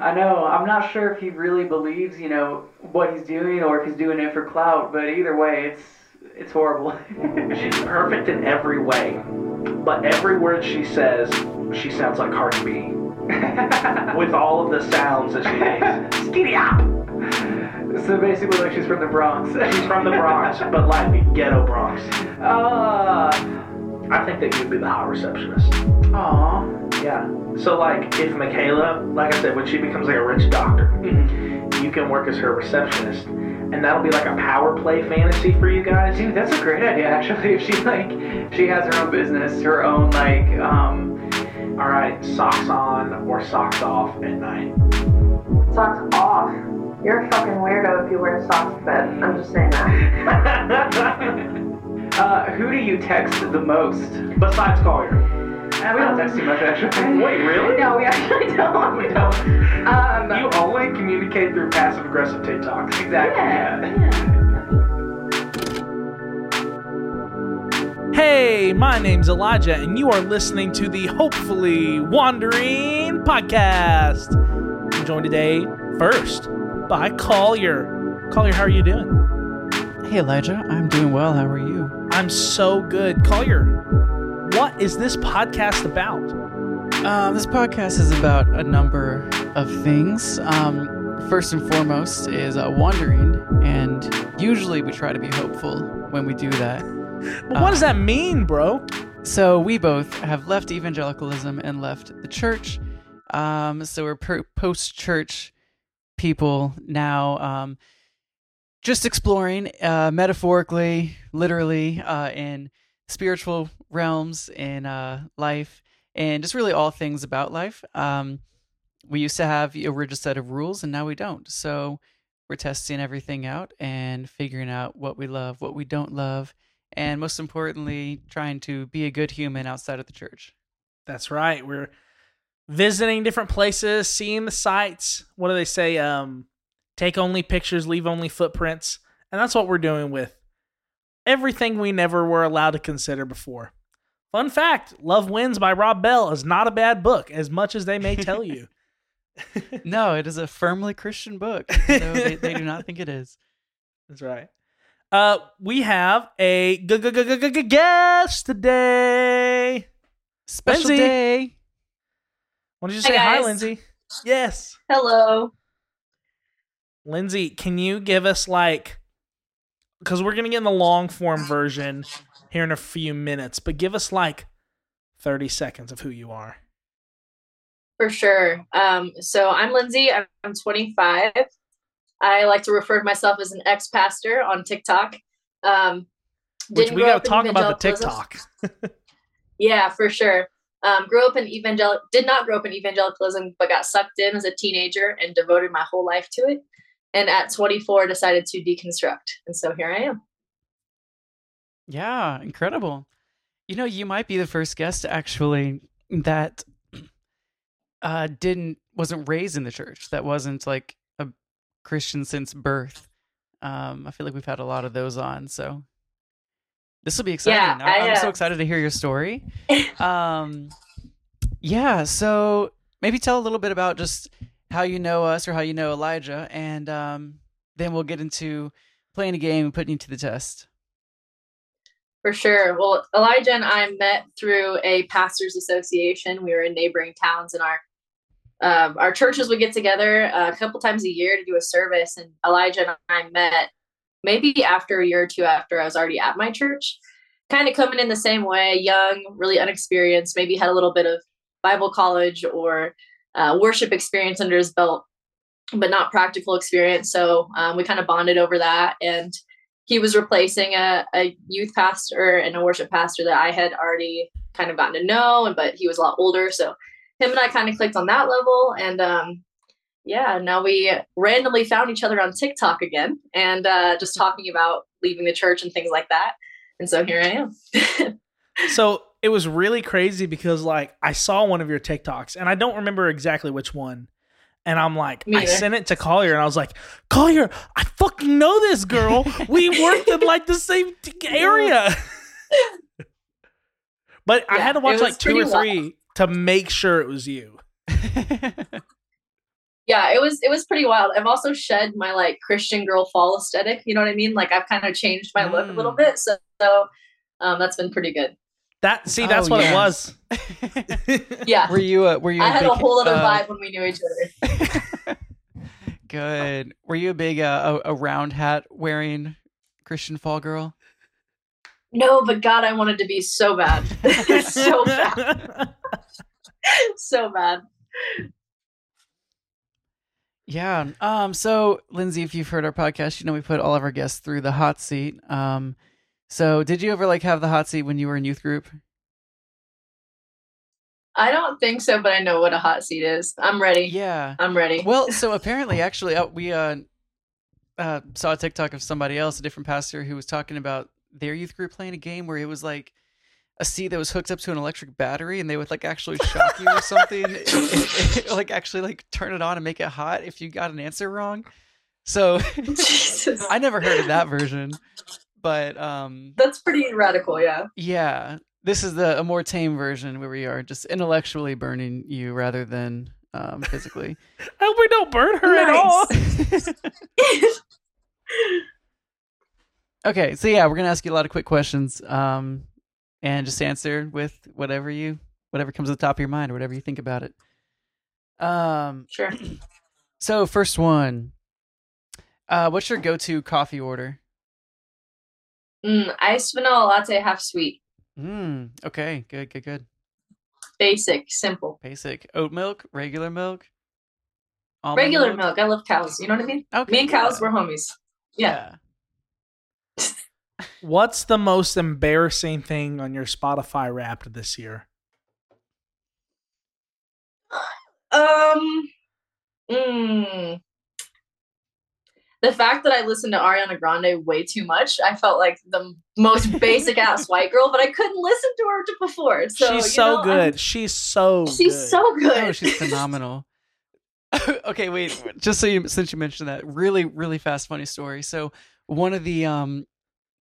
I know. I'm not sure if he really believes, you know, what he's doing or if he's doing it for clout. But either way, it's it's horrible. She's perfect in every way, but every word she says, she sounds like Cardi B. With all of the sounds that she makes. Skitty up! so basically, like she's from the Bronx. She's from the Bronx, but like ghetto Bronx. Ah. I think that you'd be the hot receptionist. Aw. Yeah. So like, if Michaela, like I said, when she becomes like a rich doctor, Mhm. you can work as her receptionist, and that'll be like a power play fantasy for you guys. Dude, that's a great idea. Actually, if she like, she has her own business, her own like, um, All right, socks on or socks off at night. Socks off. You're a fucking weirdo if you wear socks to bed. I'm just saying that. uh, who do you text the most? Besides Collier. Eh, we don't text too much actually. Wait, really? No, we actually don't. we don't. Um, You only communicate through passive aggressive TikToks. Exactly. yeah, Yeah. yeah. Hey, my name's Elijah, and you are listening to the Hopefully Wandering Podcast. I'm joined today first by Collier. Collier, how are you doing? Hey Elijah, I'm doing well. How are you? I'm so good. Collier, what is this podcast about? Um, this podcast is about a number of things. Um, first and foremost is uh, wandering, and usually we try to be hopeful when we do that. Well, what does that mean, bro? So we both have left evangelicalism and left the church. Um, so we're per- post-church people now. Um, just exploring uh, metaphorically, literally, uh, in spiritual realms in uh, life, and just really all things about life. Um, we used to have a rigid set of rules, and now we don't. So we're testing everything out and figuring out what we love, what we don't love, and most importantly, trying to be a good human outside of the church. That's right. We're visiting different places, seeing the sights. What do they say? Um, take only pictures, leave only footprints. And that's what we're doing with everything we never were allowed to consider before. Fun fact Love Wins by Rob Bell is not a bad book, as much as they may tell you. No, it is a firmly Christian book. So they, they do not think it is. That's right. Uh, we have a g- g- g- g- g- guest today. Special Lindsey. day. Why don't you say hi, guys. Lindsey? Yes. Hello. Lindsey, can you give us like because we're gonna get in the long form version here in a few minutes, but give us like 30 seconds of who you are. For sure. Um, so I'm Lindsey. I'm, I'm 25. I like to refer to myself as an ex-pastor on TikTok. Um, Which we gotta talk about the. TikTok. Yeah, for sure. Um, grew up in evangelical. Did not grow up in evangelicalism, but got sucked in as a teenager and devoted my whole life to it. And at 24, decided to deconstruct, and so here I am. Yeah, incredible. You know, you might be the first guest actually that uh didn't wasn't raised in the church. That wasn't like a Christian since birth. Um I feel like we've had a lot of those on, so this will be exciting. Yeah, I, am so uh, excited to hear your story. um yeah, so maybe tell a little bit about just how you know us or how you know Elijah and um then we'll get into playing a game and putting you to the test. For sure. Well, Elijah and I met through a pastors' association. We were in neighboring towns, and our um, our churches would get together uh, a couple times a year to do a service. And Elijah and I met maybe after a year or two after I was already at my church, kind of coming in the same way, young, really unexperienced, maybe had a little bit of Bible college or uh, worship experience under his belt, but not practical experience. So um, we kind of bonded over that and he was replacing a, a youth pastor and a worship pastor that I had already kind of gotten to know, and but he was a lot older. So him and I kind of clicked on that level. And um, yeah, now we randomly found each other on TikTok again and uh, just talking about leaving the church and things like that. And so here I am. so it was really crazy because like I saw one of your TikToks and I don't remember exactly which one. And I'm like, I sent it to Collier and I was like, Collier, I fucking know this girl. We worked in like the same t- area. but I had to watch like two or three to make sure it was you. yeah, it was it was pretty wild. I've also shed my like Christian girl fall aesthetic. You know what I mean? Like I've kind of changed my look a little Mm. bit. So, so um, that's been pretty good. That see, that's Oh, what yeah. it was. Yeah, were you? A, were you? I had big, a whole other uh, vibe when we knew each other. Good. Were you a big uh, a, a round hat wearing Christian fall girl? No, but God, I wanted to be so bad, so bad, so bad. Yeah. Um. So, Lindsey, if you've heard our podcast, you know we put all of our guests through the hot seat. Um. So, did you ever like have the hot seat when you were in youth group? I don't think so, but I know what a hot seat is. I'm ready. Yeah. I'm ready. Well, so apparently, actually, uh, we uh, uh saw a TikTok of somebody else, a different pastor, who was talking about their youth group playing a game where it was like a seat that was hooked up to an electric battery, and they would like actually shock you or something, like actually like turn it on and make it hot if you got an answer wrong. So Jesus, I never heard of that version, but um, that's pretty radical. Yeah. yeah, this is the a more tame version where we are just intellectually burning you rather than um, physically. I hope we don't burn her at all. okay, so yeah, we're gonna ask you a lot of quick questions, um, and just answer with whatever you whatever comes to the top of your mind or whatever you think about it. Um, Sure. so first one, uh, what's your go-to coffee order? Mm, iced vanilla latte, half sweet, Mm, okay, good, good, good. basic, simple. Basic oat milk, regular milk, Regular milk. I love cows. You know what I mean? Okay, Me and cows yeah. were homies. Yeah. What's the most embarrassing thing on your Spotify Wrapped this year? Um. Mm, the fact that I listened to Ariana Grande way too much, I felt like the most basic ass white girl, but I couldn't listen to her before. So she's you so know, good. I'm- she's so she's good. so good. Oh, she's phenomenal. okay, wait. Just so you, since you mentioned that, really, really fast, funny story. So one of the um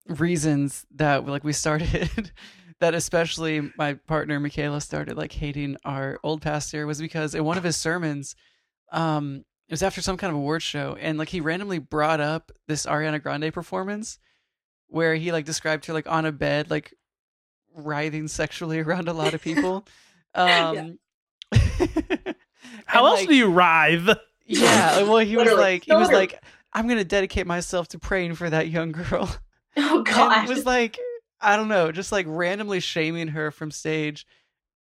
reasons that like we started that especially my partner Michaela started like hating our old pastor was because in one of his sermons, um, it was after some kind of award show, and like he randomly brought up this Ariana Grande performance where he like described her like on a bed, like writhing sexually around a lot of people. Um How and, else like, do you writhe? yeah, well, he was like, he was like, I'm gonna dedicate myself to praying for that young girl. oh god. it was like, I don't know, just like randomly shaming her from stage.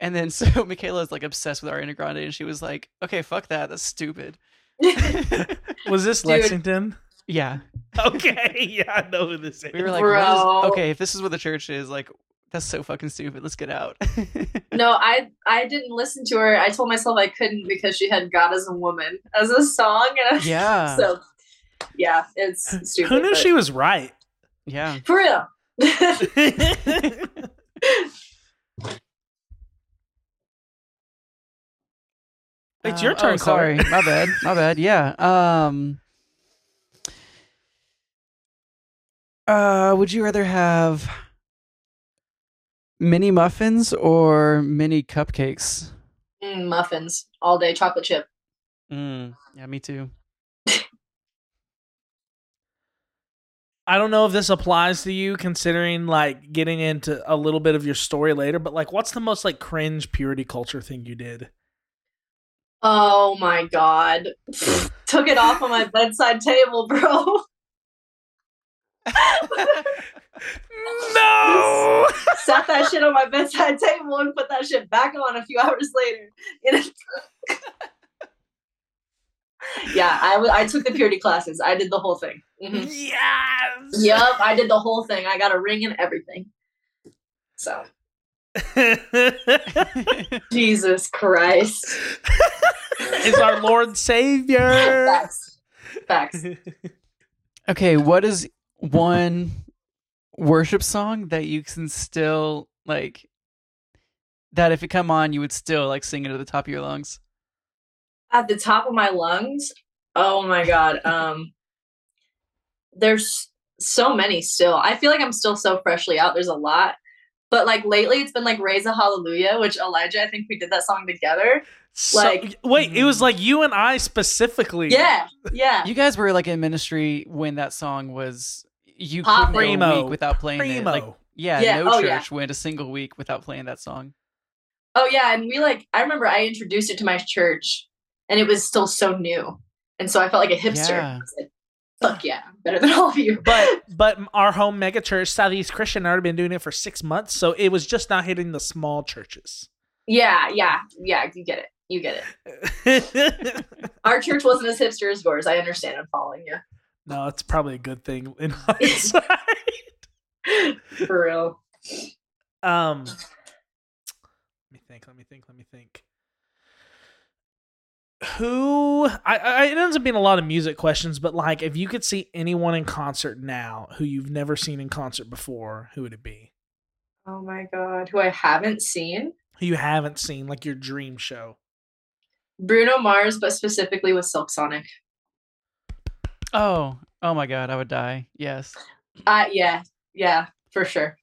And then so Michaela is like obsessed with Ariana Grande, and she was like, "Okay, fuck that. That's stupid." Was this Dude. Lexington? yeah, Okay, yeah, I know who this is. we were like, Bro. what is, "Okay, if this is what the church is, like, that's so fucking stupid. Let's get out." no, I I didn't listen to her. I told myself I couldn't because she had God as a woman as a song. And I- yeah, So yeah, it's stupid. Who knew but- she was right? yeah. for real? It's Um, your turn, oh, sorry, Clark. my bad, my bad. Yeah. Um. Uh, would you rather have mini muffins or mini cupcakes? Mm, muffins all day, chocolate chip. Mm, yeah, me too. I don't know if this applies to you, considering like getting into a little bit of your story later. But like, what's the most like cringe purity culture thing you did? Oh my god. Took it off on my bedside table, bro. No. Sat that shit on my bedside table and put that shit back on a few hours later. Yeah, I w- I took the purity classes. I did the whole thing. Mhm. yes. Yep, I did the whole thing. I got a ring and everything. So Jesus Christ. is our Lord Savior. Facts. Facts. okay, what is one worship song that you can still like? That if it come on, you would still like sing it at the top of your lungs. At the top of my lungs. Oh my god. Um there's so many still. I feel like I'm still so freshly out. There's a lot. But like lately it's been like Raise a Hallelujah, which Elijah, I think we did that song together. So- Like- wait, it was mm. like you and I specifically. Yeah, yeah. You guys were like in ministry when that song was. You Poppin'. couldn't go a week without playing Primo. it. Like, yeah, Yeah, no oh, church yeah. went a single week without playing that song. Oh yeah, and we like I remember I introduced it to my church and it was still so new. And so I felt like a hipster. Yeah. Like, Fuck yeah, better than all of you. But but our home mega church, Southeast Christian, had already been doing it for six months, so it was just not hitting the small churches. yeah, yeah, yeah, you get it. You get it. Our church wasn't as hipster as yours. I understand. I'm following you. no, it's probably a good thing in hindsight. For real. um, let me think. Let me think. Let me think. Who I, I it ends up being a lot of music questions, but like if you could see anyone in concert now who you've never seen in concert before, who would it be? Oh my god. Who I haven't seen? Who you haven't seen, like your dream show? Bruno Mars, but specifically with Silk Sonic. Oh, oh my God, I would die. Yes, Uh yeah, yeah, for sure.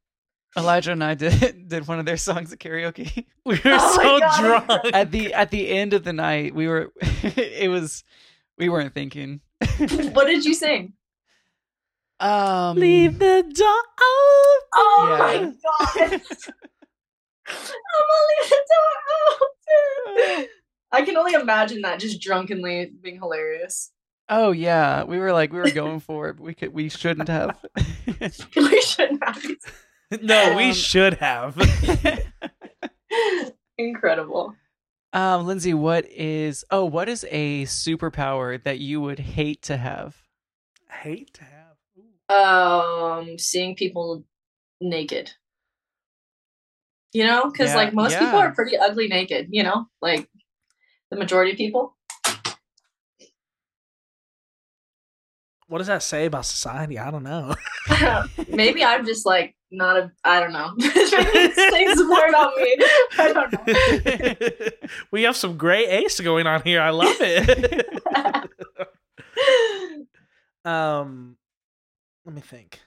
Elijah and I did did one of their songs at karaoke. We were Oh so drunk. at the at the end of the night, we were. it was. We weren't thinking. what did you sing? Um. Leave the door open. Oh Yeah. my god. I'm gonna leave the door open. I can only imagine that just drunkenly being hilarious. Oh yeah, we were like we were going for it, but we could we shouldn't have. we shouldn't have. No, we Um, should have. Incredible. um, Lindsey, what is oh what is a superpower that you would hate to have? Hate to have. Ooh. Um, seeing people naked. You know, because Yeah, like most people are pretty ugly naked. You know, like the majority of people. What does that say about society? I don't know. Maybe I'm just like not a. I don't know. Maybe it says more about me. I don't know. we have some gray ace going on here. I love it. um, let me think.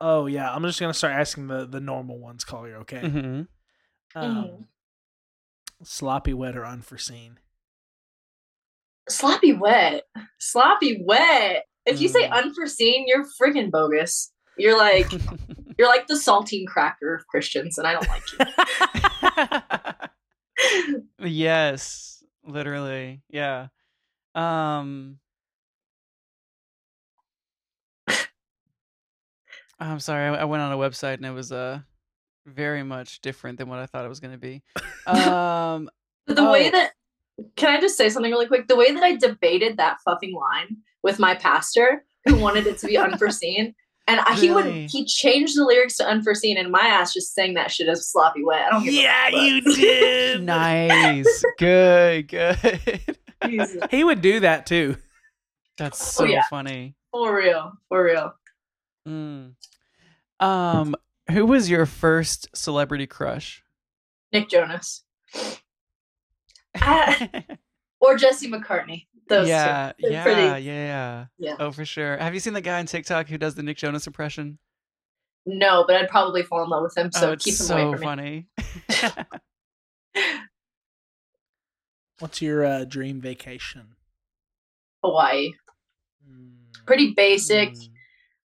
Oh yeah, I'm just gonna start asking the the normal ones. Collier, okay? Mm-hmm. Um, Mhm. sloppy, wet, or unforeseen. sloppy wet. Sloppy wet. If you say Mm. unforeseen, you're freaking bogus. You're like you're like the saltine cracker of Christians, and I don't like you. yes, literally, yeah. Um, I'm sorry, I, went on a website and it was uh very much different than what I thought it was going to be. Um, the way Oh. that can I just say something really quick? The way that I debated that fucking line with my pastor who wanted it to be unforeseen. And I, he would he changed the lyrics to unforeseen, and my ass just sang that shit as sloppy wet. I don't give Yeah, a you did. nice, good, good. Jesus. He would do that too. That's so yeah. funny. For real, for real. Mm. Um, who was your first celebrity crush? Nick Jonas I- or Jesse McCartney. Those yeah, two. Yeah, pretty- yeah, yeah. Yeah. Oh, for sure. Have you seen the guy on TikTok who does the Nick Jonas impression? No, but I'd probably fall in love with him. So oh, it's keep him so away from funny. me. What's your uh, dream vacation? Hawaii. Mm. Pretty basic, Mm,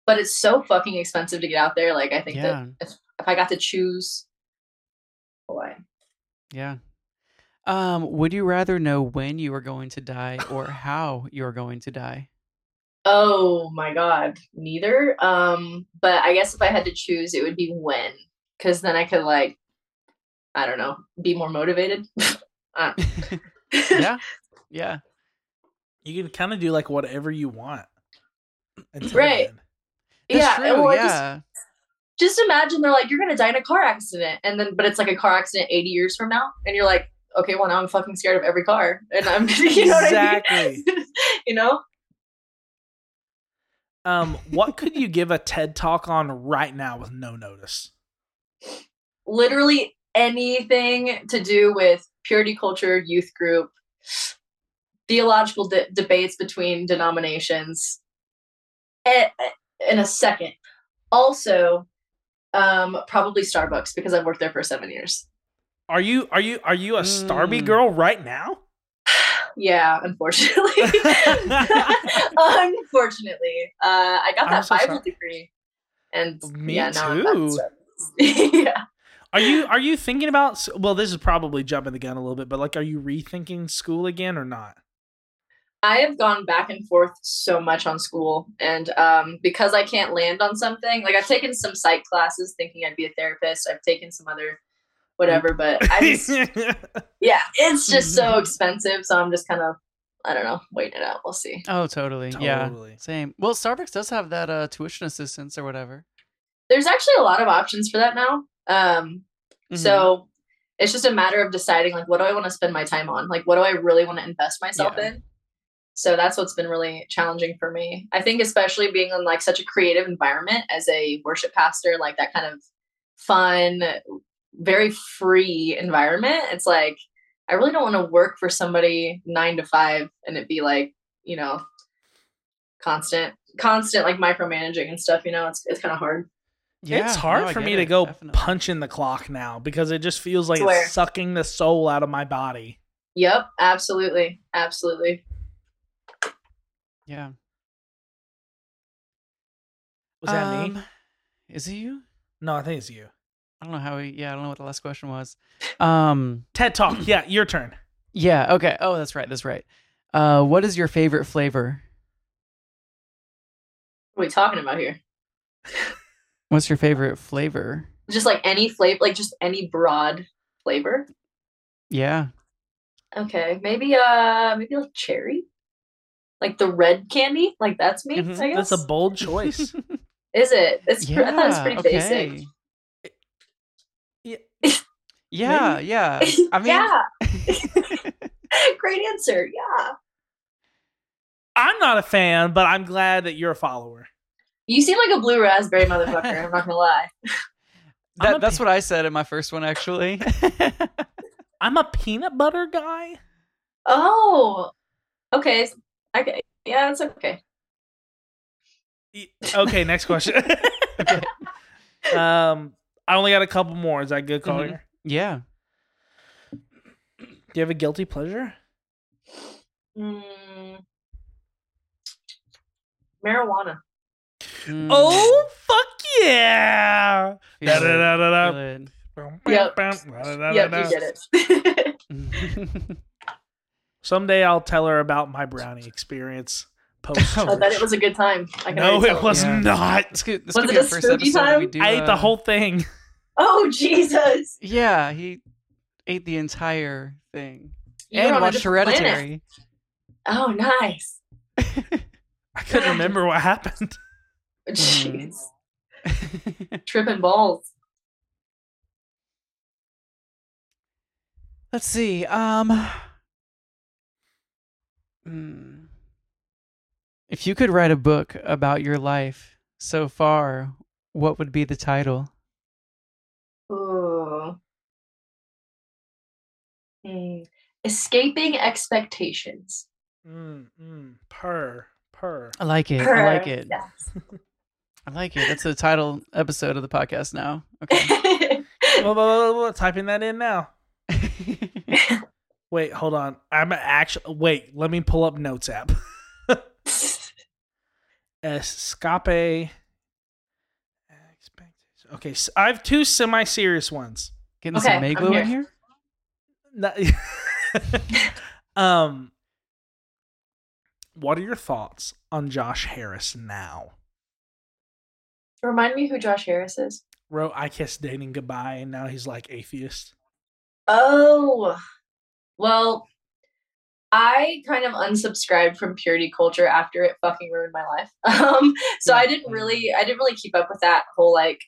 but it's so fucking expensive to get out there. Like I think Yeah. that if, if I got to choose Hawaii. yeah. Um, would you rather know when you are going to die or how you are going to die? Oh my god, neither. Um, but I guess if I had to choose, it would be when, because then I could like, I don't know, be more motivated. I don't- yeah, yeah. You can kind of do like whatever you want. until Right. That's yeah, true. well, I just- yeah. just imagine they're like, you're gonna die in a car accident, and then but it's like a car accident 80 years from now, and you're like, okay, well now I'm fucking scared of every car, and I'm you know Exactly. what I mean? you know, Um, what could you give a TED talk on right now with no notice? literally anything to do with purity culture, youth group, theological de- debates between denominations. in a second, also, um, probably Starbucks because I've worked there for seven years. Are you are you are you a Starby Mm. girl right now? Yeah, unfortunately. unfortunately, uh, I got that so Bible sorry. degree, and Me yeah, now I'm too. yeah. Are you are you thinking about? Well, this is probably jumping the gun a little bit, but like, are you rethinking school again or not? I have gone back and forth so much on school, and um, because I can't land on something, like I've taken some psych classes thinking I'd be a therapist. I've taken some other whatever, but I just yeah, it's just so expensive. So I'm just kind of I don't know, waiting it out. We'll see. Oh, totally. Yeah. Totally. Same. Well, Starbucks does have that uh, tuition assistance or whatever. There's actually a lot of options for that now. Um, Mhm. So it's just a matter of deciding like what do I want to spend my time on? Like what do I really want to invest myself Yeah. in? So that's what's been really challenging for me. I think especially being in like such a creative environment as a worship pastor, like that kind of fun, very free environment. It's like I really don't want to work for somebody 9 to 5 and it be like, you know, constant constant like micromanaging and stuff, you know. It's it's kind of hard. yeah, it's hard no, for get me to go definitely. punch in the clock now because it just feels like Swear. it's sucking the soul out of my body. Yep, absolutely. Absolutely. Yeah. Was that me? Um, Is it you? No, I think it's you. I don't know how we. Yeah, I don't know what the last question was. Um. TED Talk. Yeah, your turn. Yeah. Okay. Oh, that's right. That's right. Uh, what is your favorite flavor? What are we talking about here? What's your favorite flavor? Just like any flavor, like just any broad flavor. Yeah. Okay, maybe uh, maybe like cherry, like the red candy. Like that's me. Mhm, I guess. That's a bold choice. Is it? It's. pre- I thought it was pretty okay. basic. Yeah. Yeah. Yeah. I mean. yeah. Great answer. Yeah. I'm not a fan, but I'm glad that you're a follower. You seem like a blue raspberry motherfucker. I'm not gonna lie. That, that's pe- what I said in my first one, actually. I'm a peanut butter guy. Oh. Okay. Okay. Yeah, it's okay. Okay, next question. okay. um, I only got a couple more. Is that good, Collier? Yeah. Do you have a guilty pleasure? Mm. Marijuana. Mm, Oh fuck yeah! Yep. Yep, you did it. Someday I'll tell her about my brownie experience. Post. Oh, I bet it was a good time. I can no, already it was Yeah. not. This could, this Was could it be a our first spooky episode. that We time? do, I ate the uh, whole thing. Oh Jesus! Yeah, he ate the entire thing You and watched different planet. Hereditary. Oh, nice. I couldn't remember what happened. Jeez, tripping balls. Let's see. Um, hmm. If you could write a book about your life so far, what would be the title? Ooh. Hmm. Escaping expectations. Mm, mm, purr, purr. I like it. I like it. Yes. I like it. That's the title episode of the podcast now. Okay. Whoa, whoa, whoa, whoa, typing that in now. Wait, hold on. I'm actually wait. Let me pull up Notes app. Escape. Okay, so I have two semi-serious ones. Getting Okay, some I'm in here. here. No- um, what are your thoughts on Josh Harris now? Remind me who Josh Harris is. Wrote "I Kissed Dating Goodbye" and now he's like atheist. Oh, well, I kind of unsubscribed from purity culture after it fucking ruined my life. Um, so I didn't really, I didn't really keep up with that whole like,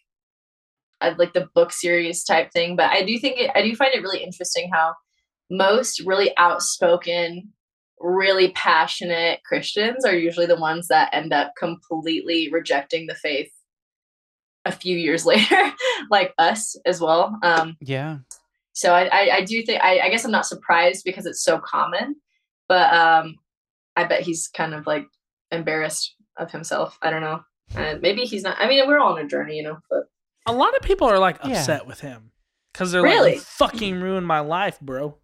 uh, like the book series type thing. But I do think it, I do find it really interesting how most really outspoken, really passionate Christians are usually the ones that end up completely rejecting the faith a few years later, like us as well. Um, Yeah. so I, I, I do think I, I guess I'm not surprised because it's so common, but um, I bet he's kind of like embarrassed of himself. I don't know. Uh, maybe he's not. I mean, we're all on a journey, you know. But A lot of people are like Yeah. upset with him because they're Really? like, "You "Fucking ruined my life, bro."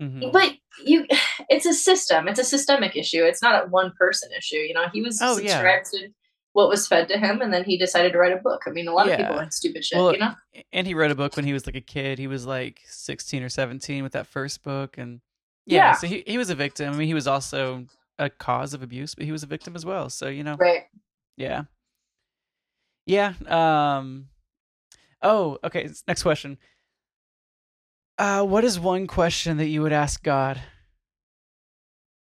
Mhm. But you, it's a system. It's a systemic issue. It's not a one person issue. You know, he was Oh, yeah. subscribed to what was fed to him, and then he decided to write a book. I mean, a lot of people Yeah. write stupid shit. Well, you know, and he wrote a book when he was like a kid. He was like 16 or 17 with that first book. And yeah, Yeah. so he, he was a victim. I mean, he was also a cause of abuse, but he was a victim as well. So, you know, right? yeah. Yeah. Um, oh, okay. Next question. Uh, what is one question that you would ask God?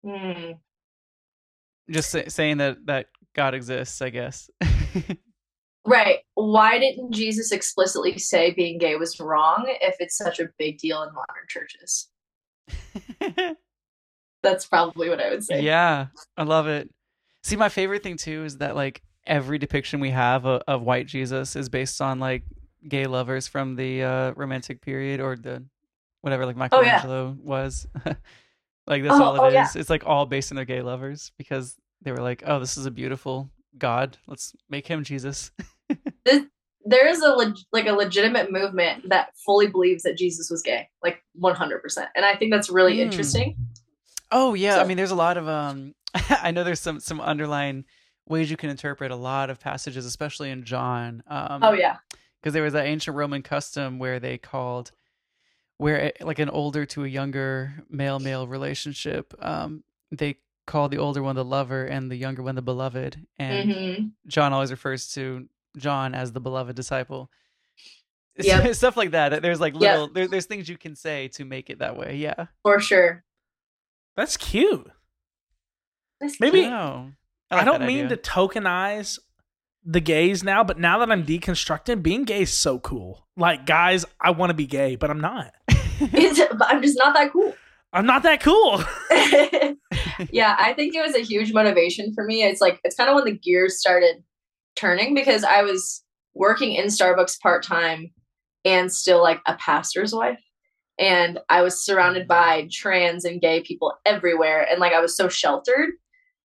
Hmm. Just say, saying that, that God exists, I guess. Right. Why didn't Jesus explicitly say being gay was wrong if it's such a big deal in modern churches? That's probably what I would say. Yeah, I love it. See, my favorite thing too is that like every depiction we have of, of white Jesus is based on like gay lovers from the uh, romantic period or the whatever like Oh, yeah. Michelangelo was. like that's Oh, all oh, it yeah. It's like all based on their gay lovers because they were like, oh, this is a beautiful God. Let's make him Jesus. There is a leg- like a legitimate movement that fully believes that Jesus was gay, like 100%. And I think that's really Hmm. interesting. Oh yeah, I mean, there's a lot of um. I know there's some some underlying ways you can interpret a lot of passages, especially in John. Um, Oh yeah. because there was that ancient Roman custom where they called where like an older to a younger male male relationship um they call the older one the lover and the younger one the beloved and hmm John always refers to John as the beloved disciple Yep. stuff like that there's like Yep. little there, there's things you can say to make it that way yeah For sure. That's cute. That's Maybe- cute. Oh, I, like don't mean idea. to tokenize the gays now, but now that I'm deconstructing, being gay is so cool. Like, guys, I want to be gay, but I'm not. It's, but I'm just not that cool. I'm not that cool. yeah, I think it was a huge motivation for me. It's like it's kind of when the gears started turning because I was working in Starbucks part time and still like a pastor's wife. And I was surrounded by trans and gay people everywhere. And like I was so sheltered.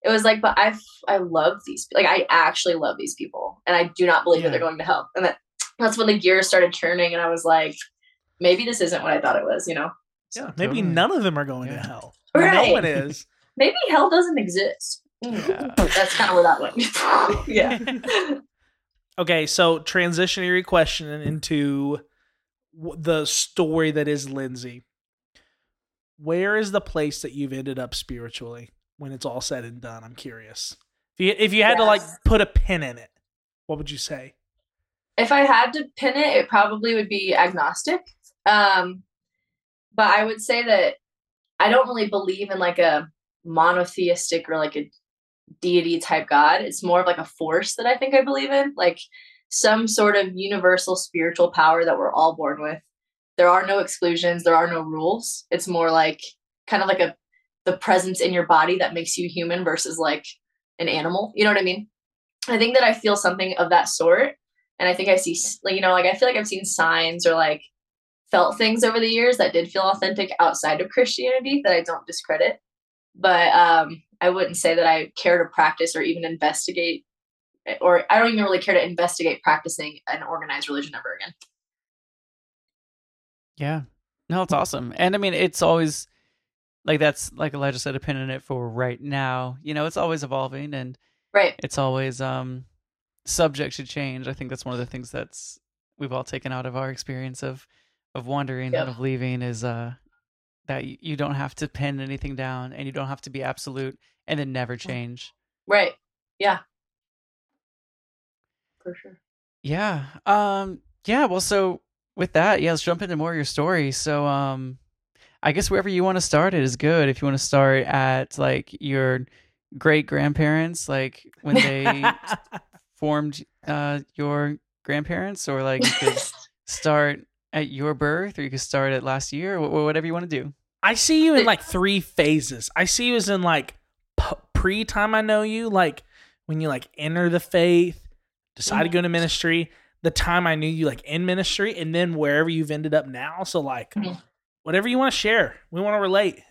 It was like, but I I love these like I actually love these people. And I do not believe that they're going to hell. And that that's when the gears started turning and I was like, maybe this isn't what I thought it was, you know? Yeah, maybe Totally. none of them are going to Yeah. hell. Right. No one is. maybe hell doesn't exist. Yeah. That's kind of where that went. yeah. Okay, so transitionary question into the story that is Lindsey. Where is the place that you've ended up spiritually when it's all said and done? I'm curious. If you, if you had to like put a pin in it, what would you say? If I had to pin it, it probably would be agnostic. Um, but I would say that I don't really believe in like a monotheistic or like a deity type God. It's more of like a force that I think I believe in, like some sort of universal spiritual power that we're all born with. There are no exclusions, there are no rules. It's more like kind of like a the presence in your body that makes you human versus like an animal. You know what I mean? I think that I feel something of that sort. And I think I see, like, you know, like I feel like I've seen signs or like felt things over the years that did feel authentic outside of Christianity that I don't discredit. But um, I wouldn't say that I care to practice or even investigate, or I don't even really care to investigate practicing an organized religion ever again. Yeah. No, it's awesome. And I mean, it's always like that's like Elijah said, a pin in it for right now. You know, it's always evolving and Right. it's always um subject to change. I think that's one of the things that's we've all taken out of our experience of of wandering Yep. and of leaving is uh that you, don't have to pin anything down and you don't have to be absolute and then never change. Right. Yeah. For sure. Yeah. Um yeah, well so with that, yeah, let's jump into more of your story. So um I guess wherever you want to start it is good. If you want to start at like your great grandparents, like when they formed uh your grandparents, or like you could start at your birth, or you could start at last year, or whatever you want to do. I see you in like three phases. I see you as in like pre time I know you, like when you like enter the faith, decide to go into ministry, the time I knew you like in ministry, and then wherever you've ended up now. So like Mhm. whatever you want to share, we want to relate.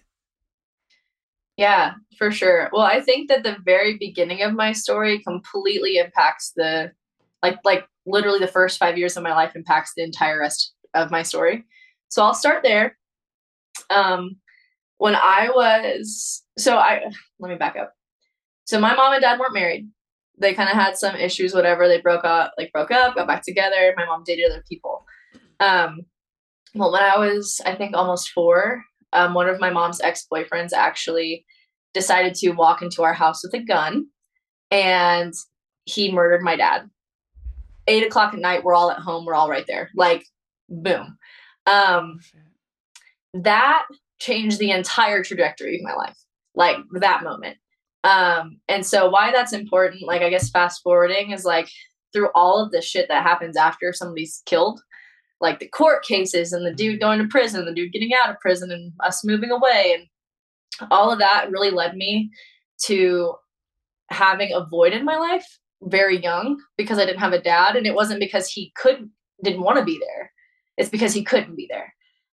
Yeah, for sure. Well, I think that the very beginning of my story completely impacts the like like literally the first 5 years of my life impacts the entire rest of my story. So I'll start there. Um when I was so I let me back up. So my mom and dad weren't married. They kind of had some issues, whatever. They broke up, like broke up, got back together. My mom dated other people. Um, well, when I was, I think, almost four, um, one of my mom's ex boyfriends actually decided to walk into our house with a gun, and he murdered my dad. Eight o'clock at night, we're all at home. We're all right there. Like, boom. Um, that changed the entire trajectory of my life like that moment. Um and so why that's important like i guess fast forwarding is like through all of the shit that happens after somebody's killed like the court cases and the dude going to prison the dude getting out of prison and us moving away and all of that really led me to having a void in my life very young because i didn't have a dad and it wasn't because he could didn't want to be there it's because he couldn't be there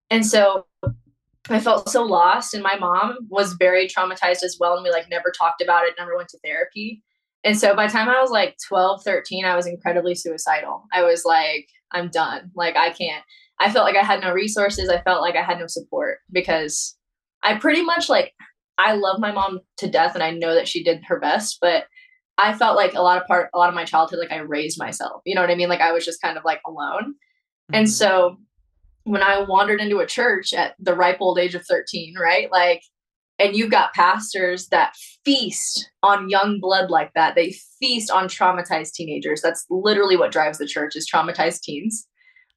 and so I felt so lost. And my mom was very traumatized as well. And we like never talked about it, never went to therapy. And so by the time I was like 12, 13, I was incredibly suicidal. I was like, I'm done. Like, I can't. I felt like I had no resources. I felt like I had no support because I pretty much like, I love my mom to death and I know that she did her best, but I felt like a lot of part, a lot of my childhood, like I raised myself. You know what I mean? Like I was just kind of like alone. Mm-hmm. And so when I wandered into a church at the ripe old age of 13, right? Like, and you've got pastors that feast on young blood like that. They feast on traumatized teenagers. That's literally what drives the church is traumatized teens.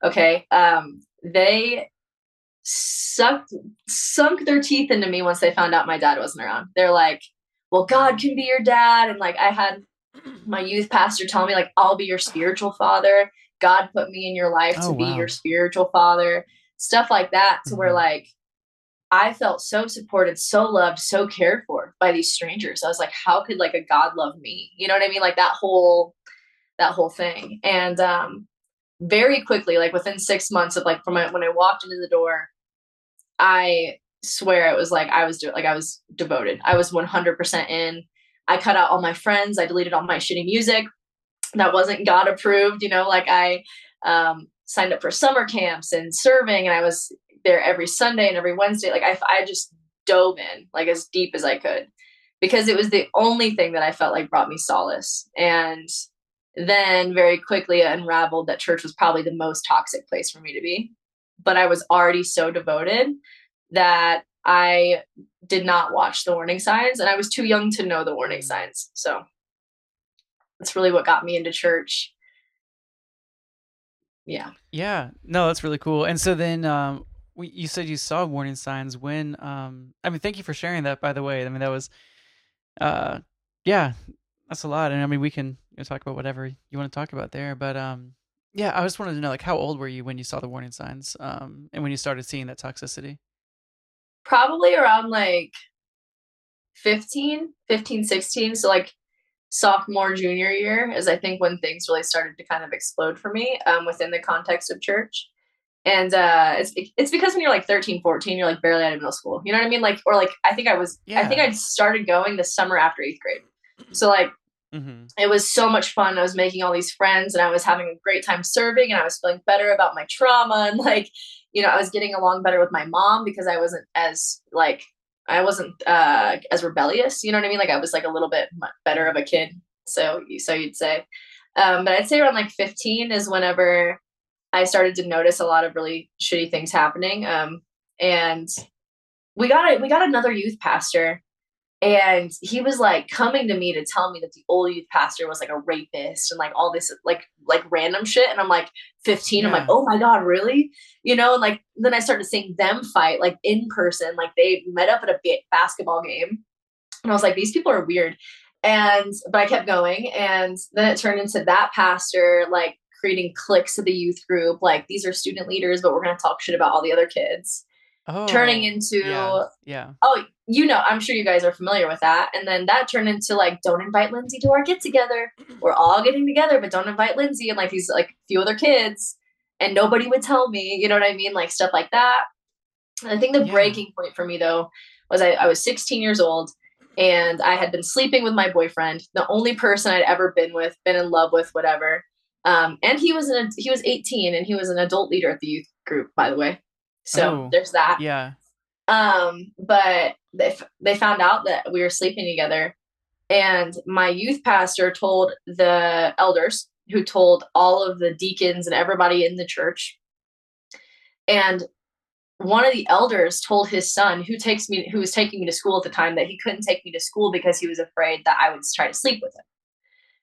Okay. Um, they sucked sunk their teeth into me once they found out my dad wasn't around. They're like, well, God can be your dad. And like I had my youth pastor tell me, like, I'll be your spiritual father. God put me in your life oh, to be wow. your spiritual father, stuff like that. To mm-hmm. where like I felt so supported, so loved, so cared for by these strangers. I was like, how could like a God love me? You know what I mean? Like that whole that whole thing. And um very quickly, like within six months of like from when I walked into the door, I swear it was like I was doing like I was devoted. I was 100% in. I cut out all my friends. I deleted all my shitty music that wasn't God approved. You know, like I um, signed up for summer camps and serving, and I was there every Sunday and every Wednesday. Like I, I just dove in like as deep as I could because it was the only thing that I felt like brought me solace. And then very quickly unraveled that church was probably the most toxic place for me to be. But I was already so devoted that I did not watch the warning signs and I was too young to know the warning mm. signs. So that's really what got me into church. Yeah. Yeah. No, that's really cool. And so then um we, you said you saw warning signs when um I mean thank you for sharing that by the way. I mean that was uh yeah, that's a lot. And I mean we can you know, talk about whatever you want to talk about there, but um yeah, I just wanted to know like how old were you when you saw the warning signs um and when you started seeing that toxicity? Probably around like 15, 15, 16. So like sophomore junior year is i think when things really started to kind of explode for me um, within the context of church. And uh, it's it's because when you're like 13 14 you're like barely out of middle school. You know what i mean? Like or like i think i was yeah. i think i started going the summer after eighth grade. So like mm-hmm. it was so much fun. I was making all these friends and i was having a great time serving and i was feeling better about my trauma and like you know i was getting along better with my mom because i wasn't as like I wasn't uh, as rebellious. You know what I mean? Like I was like a little bit better of a kid. So so you'd say. Um, but I'd say around like 15 is whenever I started to notice a lot of really shitty things happening. Um, and we got it. We got another youth pastor and he was like coming to me to tell me that the old youth pastor was like a rapist and like all this like like random shit. And i'm like 15 yeah. i'm like oh my god really? You know and like then i started seeing them fight like in person like they met up at a basketball game. And i was like these people are weird. And but i kept going. And then it turned into that pastor like creating cliques of the youth group like these are student leaders but we're going to talk shit about all the other kids. Oh, turning into yeah, yeah. oh you know i'm sure you guys are familiar with that. And then that turned into like don't invite lindsey to our get together. We're all getting together but don't invite lindsey and like these like a few other kids. And nobody would tell me you know what i mean? Like stuff like that. And i think the yeah. breaking point for me though was I, I was 16 years old and i had been sleeping with my boyfriend the only person i'd ever been with been in love with whatever. Um, and he was an he was 18 and he was an adult leader at the youth group by the way. So oh, there's that. Yeah. Um, but they f- they found out that we were sleeping together, and my youth pastor told the elders who told all of the deacons and everybody in the church. And one of the elders told his son, who takes me, who was taking me to school at the time, that he couldn't take me to school because he was afraid that I would try to sleep with him.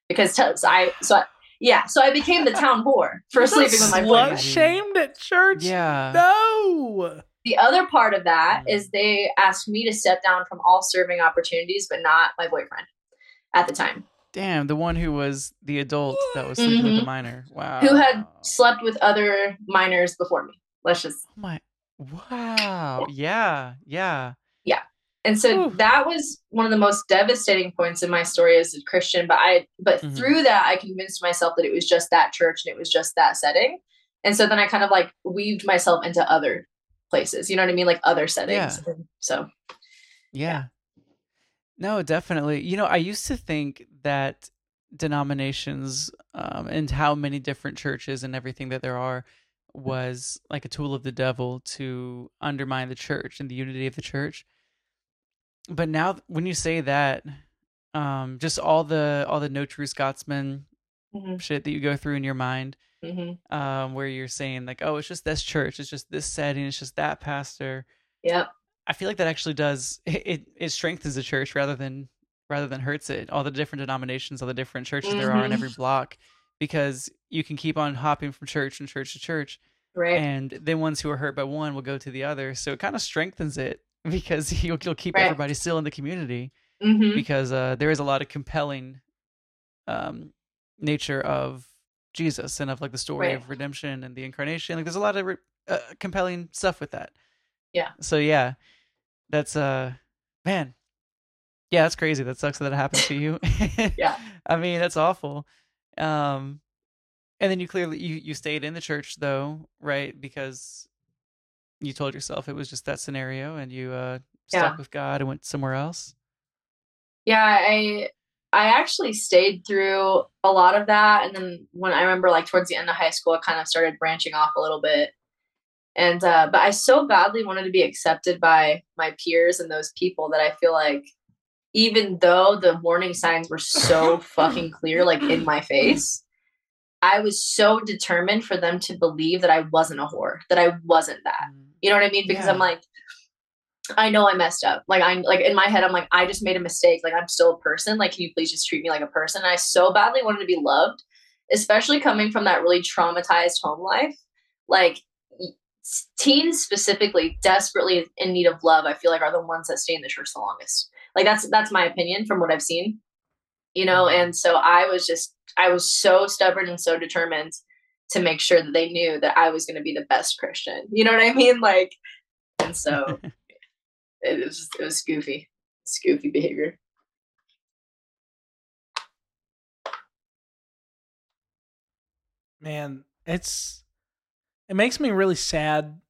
Because t- so I, so I, yeah, so I became the town whore for sleeping with my Slut boyfriend. shamed at church. Yeah. No. The other part of that Mm. is they asked me to step down from all serving opportunities, but not my boyfriend at the time, Damn, the one who was the adult that was sleeping with the Mhm. minor. Wow. who had slept with other minors before me. Let's just Oh my. Wow. Yeah. Yeah. Yeah. And so Whew. that was one of the most devastating points in my story as a christian but i but Mhm. through that i convinced myself that it was just that church and it was just that setting and so then i kind of like weaved myself into other places you know what i mean like other settings And so Yeah. No, definitely. You know, I used to think that denominations um, and how many different churches and everything that there are was like a tool of the devil to undermine the church and the unity of the church. But now, when you say that, um, just all the all the no true Scotsman Mhm. shit that you go through in your mind, mhm. um, where you're saying like, oh, it's just this church, it's just this setting, it's just that pastor. yep I feel like that actually does it, it, strengthens the church rather than rather than hurts it. All the different denominations, all the different churches there are in every block, because you can keep on hopping from church and church to church, right and then ones who are hurt by one will go to the other. So it kind of strengthens it because you'll, you'll keep Right. everybody still in the community hmm because uh, there is a lot of compelling um, nature of Jesus and of like the story Right. of redemption and the incarnation. Like there's a lot of re- uh, compelling stuff with that. Yeah. So yeah, that's uh, man, yeah, that's crazy. That sucks that it happened to you. Yeah. I mean that's awful. Um, and then you clearly you you stayed in the church though, right? Because you told yourself it was just that scenario, and you uh stuck Yeah. with God and went somewhere else. yeah i i actually stayed through a lot of that and then when i remember like towards the end of high school i kind of started branching off a little bit. And uh but i so badly wanted to be accepted by my peers and those people that i feel like even though the warning signs were so fucking clear like in my face i was so determined for them to believe that i wasn't a whore that i wasn't that. You know what I mean? Because I'm like, I know I messed up. Like I'm like in my head, I'm like, I just made a mistake. Like I'm still a person. Like, can you please just treat me like a person? And I so badly wanted to be loved, especially coming from that really traumatized home life. Like teens specifically, desperately in need of love. I feel like are the ones that stay in the church the longest. Like that's that's my opinion from what I've seen. You know, mm-hmm. and so I was just I was so stubborn and so determined to make sure that they knew that I was going to be the best Christian. You know what I mean? Like, and so it was it was goofy, it's goofy behavior. man it's it makes me really sad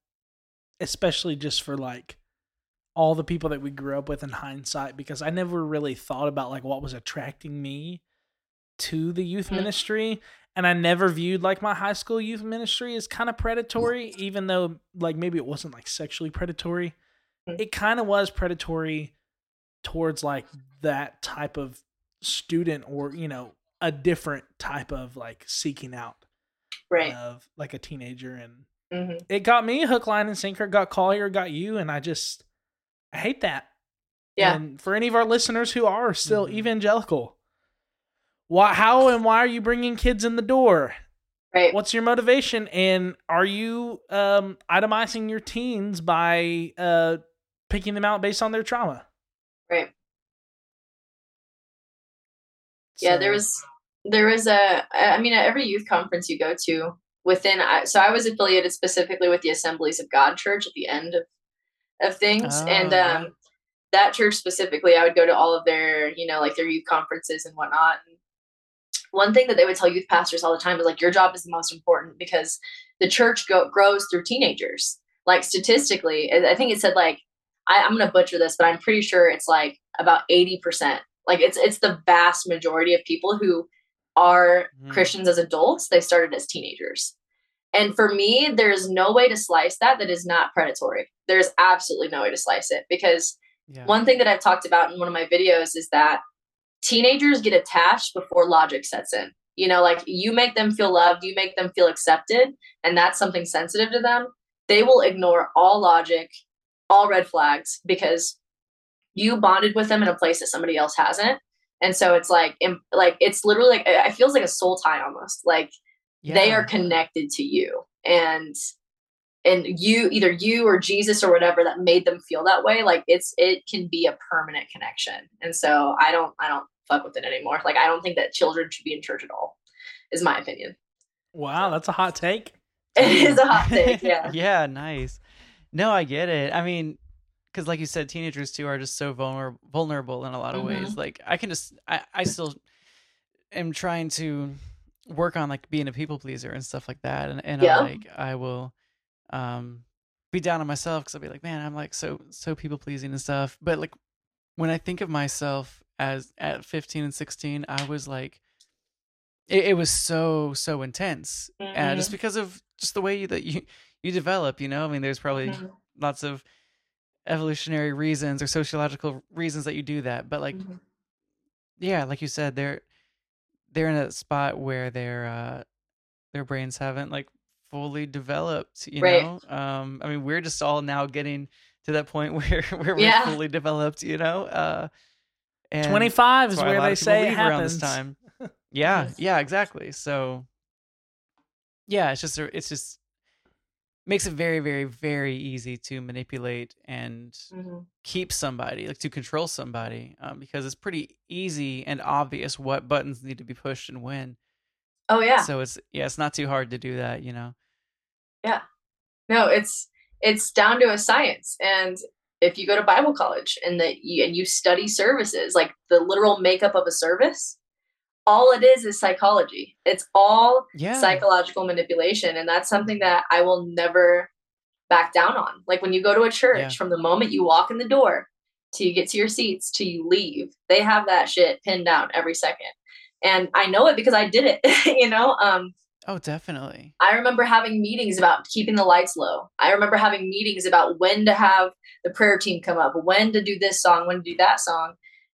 especially just for like all the people that we grew up with in hindsight because i never really thought about like what was attracting me to the youth Mhm. ministry and i never viewed like my high school youth ministry as kind of predatory even though like maybe it wasn't like sexually predatory. It kind of was predatory towards like that type of student or you know a different type of like seeking out Right. of like a teenager and hmm it got me hook line and sinker got collier got you and i just i hate that Yeah. and for any of our listeners who are still Mhm. evangelical why how and why are you bringing kids in the door Right. what's your motivation and are you um itemizing your teens by uh picking them out based on their trauma Right. Yeah. There So- was there was a I mean at every youth conference you go to within I, so I was affiliated specifically with the Assemblies of God Church at the end of of things Oh, and um that church specifically I would go to all of their you know like their youth conferences and whatnot and one thing that they would tell youth pastors all the time is like your job is the most important because the church go, grows through teenagers like statistically I think it said like I, I'm gonna butcher this but I'm pretty sure it's like about 80% like it's it's the vast majority of people who are Mhm. Christians as adults they started as teenagers And for me, there's no way to slice that that is not predatory. There's absolutely no way to slice it because Yeah. one thing that I've talked about in one of my videos is that teenagers get attached before logic sets in. You know, like you make them feel loved, you make them feel accepted, and that's something sensitive to them. They will ignore all logic, all red flags because you bonded with them in a place that somebody else hasn't. And so it's like, im- like it's literally like it feels like a soul tie almost. Like they are connected to you, and and you either you or jesus or whatever that made them feel that way like it's it can be a permanent connection and so i don't i don't fuck with it anymore like i don't think that children should be in church at all is my opinion Wow, that's a hot take. it is a hot take yeah yeah, nice. No, I get it. I mean, because like you said, teenagers too are just so vulnerable, vulnerable in a lot of Mm-hmm. ways. Like I can just, I, I still am trying to work on like being a people pleaser and stuff like that, and and Yeah. I, like I will, um, be down on myself because I'll be like, man, I'm like so so people pleasing and stuff. But like when I think of myself as at 15 and 16, I was like. It, it was so so intense, uh, just because of just the way that you you develop you know i mean there's probably Mhm. lots of evolutionary reasons or sociological reasons that you do that but like Mhm. yeah like you said they're they're in a spot where their uh their brains haven't like fully developed you Right. know um i mean we're just all now getting to that point where where we're Yeah. fully developed you know uh and 25 is that's why a where they say it leave around this time yeah yeah exactly so yeah it's just a- it's just makes it very very very easy to manipulate and Mhm. keep somebody like to control somebody um, because it's pretty easy and obvious what buttons need to be pushed and when oh yeah so it's yeah it's not too hard to do that you know Yeah. no it's it's down to a science and if you go to bible college and that you, and you study services like the literal makeup of a service all it is is psychology it's all yeah psychological manipulation and that's something that i will never back down on like when you go to a church Yeah. from the moment you walk in the door till you get to your seats till you leave they have that shit pinned down every second and i know it because i did it you know um oh definitely I remember having meetings about keeping the lights low. I remember having meetings about when to have the prayer team come up, when to do this song, when to do that song.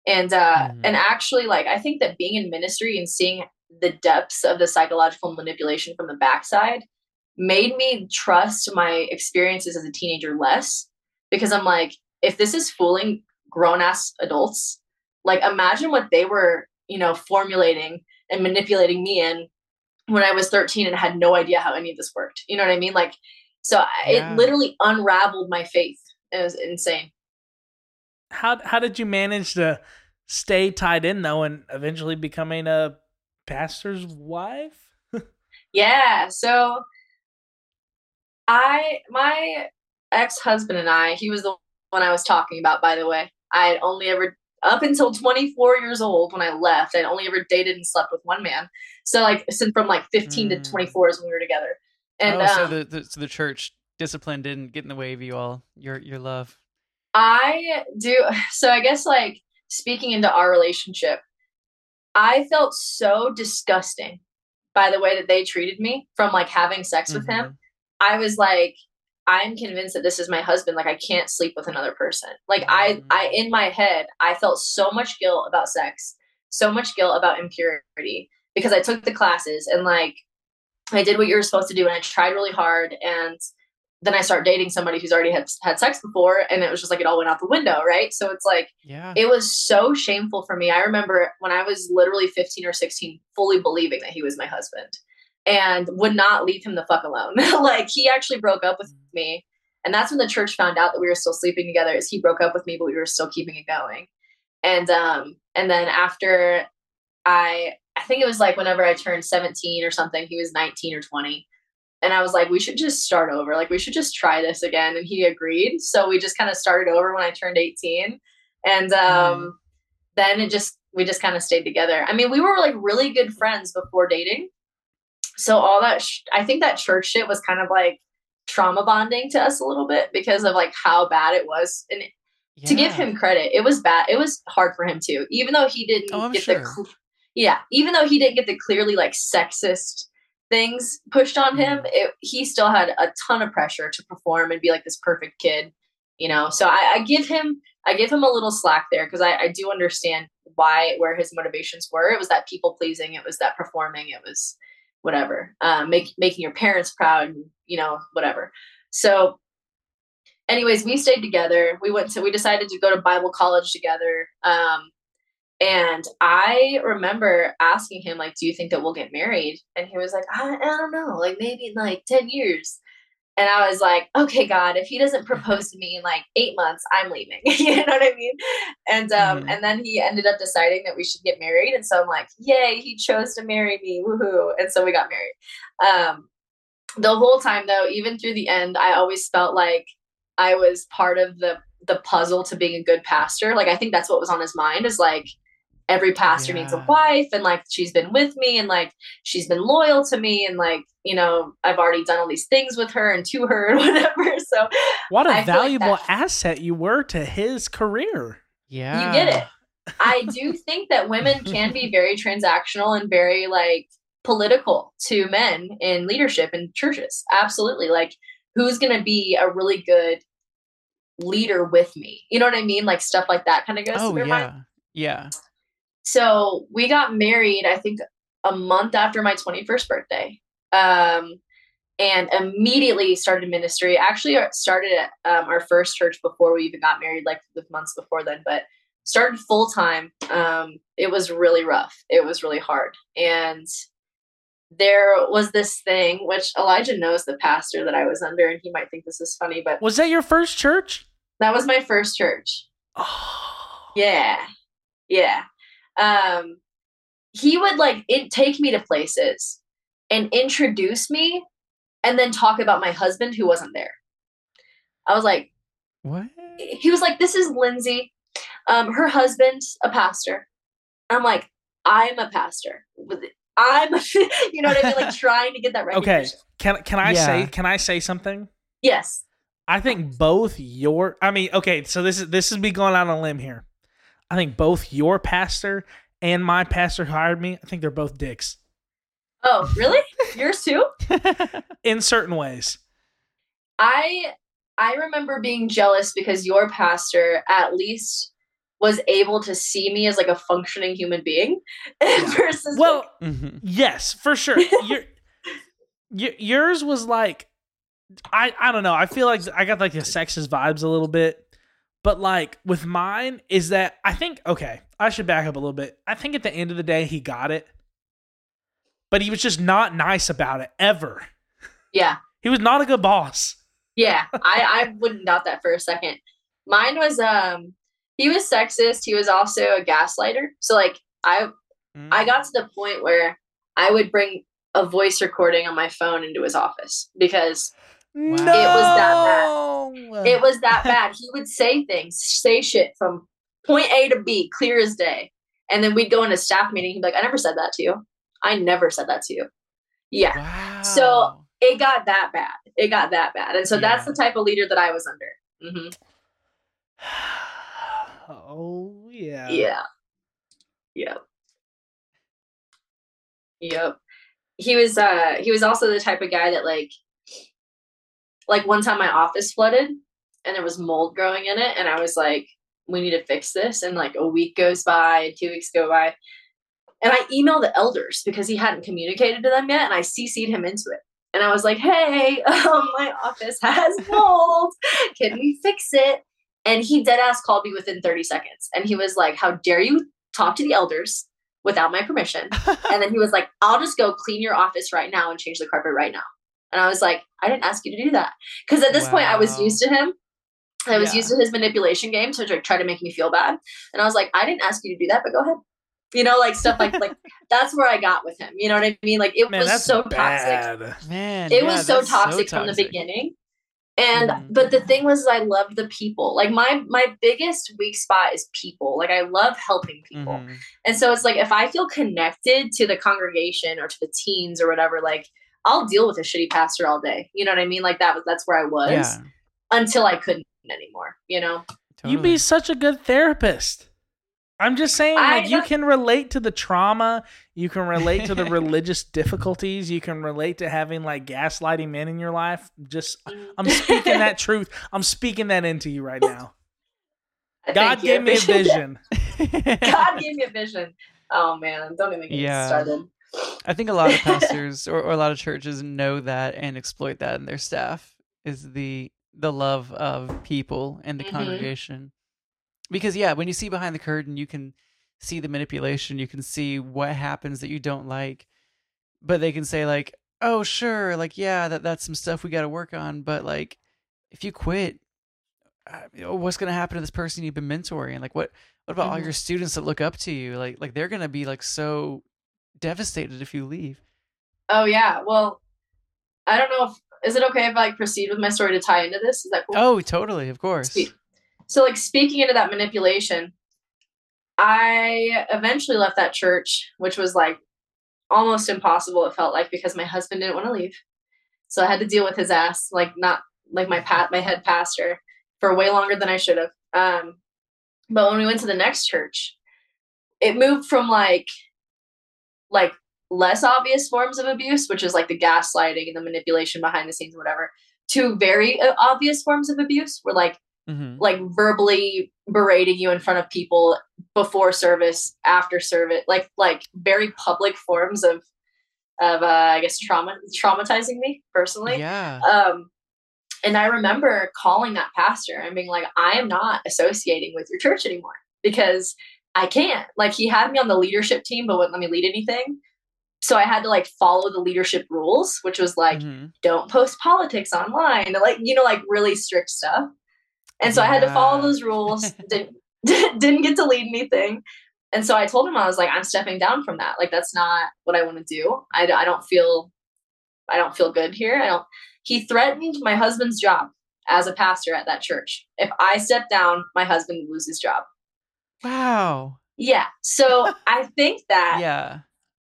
And uh Mhm. and actually like I think that being in ministry and seeing the depths of the psychological manipulation from the backside made me trust my experiences as a teenager less because I'm like if this is fooling grown ass adults, like imagine what they were, you know, formulating and manipulating me in when I was 13 and had no idea how any of this worked. You know what I mean? Like, so Yeah. it literally unraveled my faith. It was insane. How how did you manage to stay tied in though and eventually becoming a pastor's wife? Yeah. So I, my ex husband and I, he was the one I was talking about, by the way. I had only ever, up until 24 years old when I left, I'd only ever dated and slept with one man. So, like, since from like 15 Mm. to 24 is when we were together. And oh so um, the, the so the church discipline didn't get in the way of you all your your love I do. So I guess like speaking into our relationship, I felt so disgusting by the way that they treated me from like having sex with him. Mhm. I was like, I'm convinced that this is my husband. Like I can't sleep with another person. Like I, I in my head, I felt so much guilt about sex, so much guilt about impurity because I took the classes and like I did what you were supposed to do and I tried really hard and then I start dating somebody who's already had had sex before and it was just like it all went out the window, right? So it's like yeah it was so shameful for me. I remember when I was literally 15 or 16, fully believing that he was my husband and would not leave him the fuck alone. like he actually broke up with me. And that's when the church found out that we were still sleeping together is he broke up with me, but we were still keeping it going. And um, and then after I I think it was like whenever I turned 17 or something, he was 19 or 20. And I was like, we should just start over. Like, we should just try this again. And he agreed. So we just kind of started over when I turned 18. And um, then it just, we just kind of stayed together. I mean, we were like really good friends before dating. So all that, sh- I think that church shit was kind of like trauma bonding to us a little bit because of like how bad it was. And to give him credit, it was bad. It was hard for him too, even though he didn't Oh, get sure. the, cl- yeah, even though he didn't get the clearly like sexist things pushed on him, it, he still had a ton of pressure to perform and be like this perfect kid, you know. So I, I give him I give him a little slack there because I, I do understand why where his motivations were. It was that people pleasing, it was that performing, it was whatever, um, make, making your parents proud, you know, whatever. So anyways, we stayed together. We went to, we decided to go to Bible college together. Um, and I remember asking him, like, do you think that we'll get married? And he was like, I, I don't know, like maybe in like 10 years. And I was like, okay, God, if he doesn't propose to me in like eight months, I'm leaving. you know what I mean? And um, Mhm. and then he ended up deciding that we should get married. And so I'm like, yay, he chose to marry me. Woohoo. And so we got married. Um, the whole time though, even through the end, I always felt like I was part of the the puzzle to being a good pastor. Like I think that's what was on his mind is like every pastor needs a wife and like she's been with me and like she's been loyal to me and like you know I've already done all these things with her and to her and whatever. So What a I feel like valuable asset you were to his career. Yeah. you get it. I do think that women can be very transactional and very like political to men in leadership in churches. Absolutely. Like who's going to be a really good leader with me? You know what I mean? Like stuff like that kind of goes Oh through their mind. yeah. So we got married, I think a month after my 21st birthday. Um, and immediately started ministry. Actually, started at um, our first church before we even got married, like the months before then, but started full time. Um, it was really rough. It was really hard. And there was this thing, which Elijah knows the pastor that I was under, and he might think this is funny, but Was that your first church? that was my first church. Oh. Yeah. Yeah. Um he would like it take me to places and introduce me and then talk about my husband who wasn't there. I was like What? he was like this is Lindsey. Um her husband's a pastor. I'm like I'm a pastor. I'm you know what I mean like trying to get that right. Okay. Can can I Yeah. say can I say something? Yes. I think both your I mean, okay, so this is this is me going out on a limb here. I think both your pastor and my pastor hired me, I think they're both dicks. Oh, really? Yours too? In certain ways. I I remember being jealous because your pastor at least was able to see me as like a functioning human being versus Well, mm-hmm yes, for sure. Your, y- yours was like I I don't know. I feel like I got like the sexist vibes a little bit. But like with mine is that I think okay, I should back up a little bit. I think at the end of the day he got it. But he was just not nice about it ever. yeah He was not a good boss. yeah I I wouldn't doubt that for a second. Mine was um he was sexist. He was also a gaslighter. So like I I got to the point where I would bring a voice recording on my phone into his office because No. was that it was that bad. He would say things, say shit from point A to B, clear as day. And then we'd go in a staff meeting. He'd be like, I never said that to you. I never said that to you. Yeah. Wow. So- It got that bad. It got that bad. And so that's the type of leader that I was under. hmm oh yeah. Yeah. Yep. Yep. He was uh he was also the type of guy that like like one time my office flooded and there was mold growing in it and I was like we need to fix this and like a week goes by, two weeks go by. And I emailed the elders because he hadn't communicated to them yet and I CC'd him into it. And I was like, "Hey, um, my office has mold. Can we fix it?" And he dead ass called me within 30 seconds. And he was like, How dare you talk to the elders without my permission? and then he was like, I'll just go clean your office right now and change the carpet right now. And I was like, I didn't ask you to do that. Because at this point, I was used to him. I was Yeah. used to his manipulation game to like, try to make me feel bad. And I was like, I didn't ask you to do that, but go ahead. You know, like stuff like like that's where I got with him. You know what I mean? Like it Man, was that's so toxic bad. Man, it yeah, was so that's toxic, from the beginning and Mhm. but the thing was i loved the people like my my biggest weak spot is people like i love helping people Mhm. and so it's like if i feel connected to the congregation or to the teens or whatever like i'll deal with a shitty pastor all day you know what i mean like that was that's where i was Yeah, until i couldn't anymore you know You'd be such a good therapist. I'm just saying, I like you can relate to the trauma, you can relate to the religious difficulties, you can relate to having like gaslighting men in your life. Just, mm. I'm speaking that truth. I'm speaking that into you right now. God gave me a vision. God gave me a vision. Oh man, don't even get Yeah. started. I think a lot of pastors or, or a lot of churches know that and exploit that in their staff is the the love of people and the Mhm. congregation. Because yeah, when you see behind the curtain, you can see the manipulation, you can see what happens that you don't like. But they can say like, "Oh, sure, like yeah, that that's some stuff we got to work on, but like if you quit, uh, what's going to happen to this person you've been mentoring? Like what what about all Mhm. your students that look up to you? Like like they're going to be like so devastated if you leave." Oh yeah. Well, I don't know if is it okay if I like proceed with my story to tie into this? Is that cool? Oh, totally, of course. Sweet. So like speaking into that manipulation, I eventually left that church, which was like almost impossible. It felt like because my husband didn't want to leave, so I had to deal with his ass, like not like my pat my head pastor, for way longer than I should have. Um, but when we went to the next church, it moved from like like less obvious forms of abuse, which is like the gaslighting and the manipulation behind the scenes, whatever, to very uh, obvious forms of abuse, where like hmm like verbally berating you in front of people before service, after service, like like very public forms of of uh, I guess trauma traumatizing me personally. Yeah. Um, and I remember calling that pastor and being like, I am not associating with your church anymore because I can't. Like he had me on the leadership team, but wouldn't let me lead anything. So I had to like follow the leadership rules, which was like Mhm. don't post politics online, like you know, like really strict stuff. And so I had to follow those rules. didn't didn't get to lead anything. And so I told him I was like, I'm stepping down from that. Like that's not what I want to do. I, I don't feel I don't feel good here. I don't. He threatened my husband's job as a pastor at that church. If I step down, my husband would lose his job. Wow. Yeah. So I think that Yeah.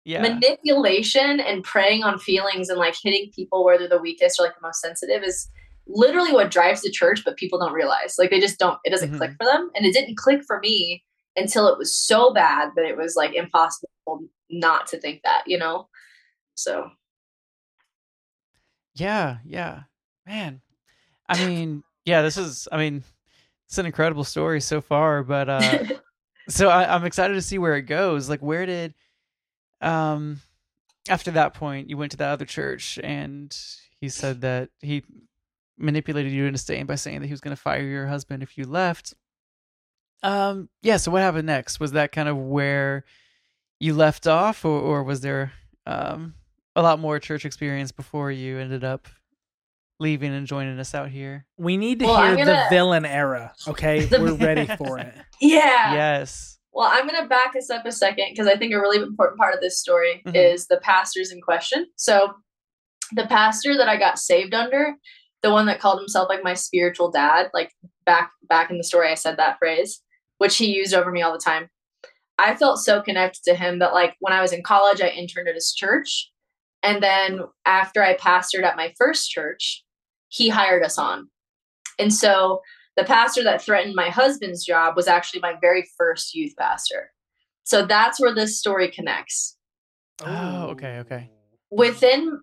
Yeah. manipulation and preying on feelings and like hitting people where they're the weakest or like the most sensitive is literally what drives the church but people don't realize like they just don't it doesn't Mhm. click for them and it didn't click for me until it was so bad that it was like impossible not to think that you know so Yeah, yeah. Man. I mean, yeah, this is I mean, it's an incredible story so far, but uh so I, I'm excited to see where it goes. Like where did um after that point you went to that other church and he said that he manipulated you into staying by saying that he was gonna fire your husband if you left. Um yeah, so what happened next? Was that kind of where you left off or, or was there um a lot more church experience before you ended up leaving and joining us out here. We need to Well, hear gonna- the villain era. Okay, The- we're ready for it. yeah Yes. Well i'm going to back us up a second because i think a really important part of this story Mhm. is the pastors in question. So the pastor that i got saved under the one that called himself like my spiritual dad like back back in the story i said that phrase which he used over me all the time i felt so connected to him that like when i was in college i interned at his church. And then after i pastored at my first church he hired us on. And so the pastor that threatened my husband's job was actually my very first youth pastor so that's where this story connects Oh, okay, okay. within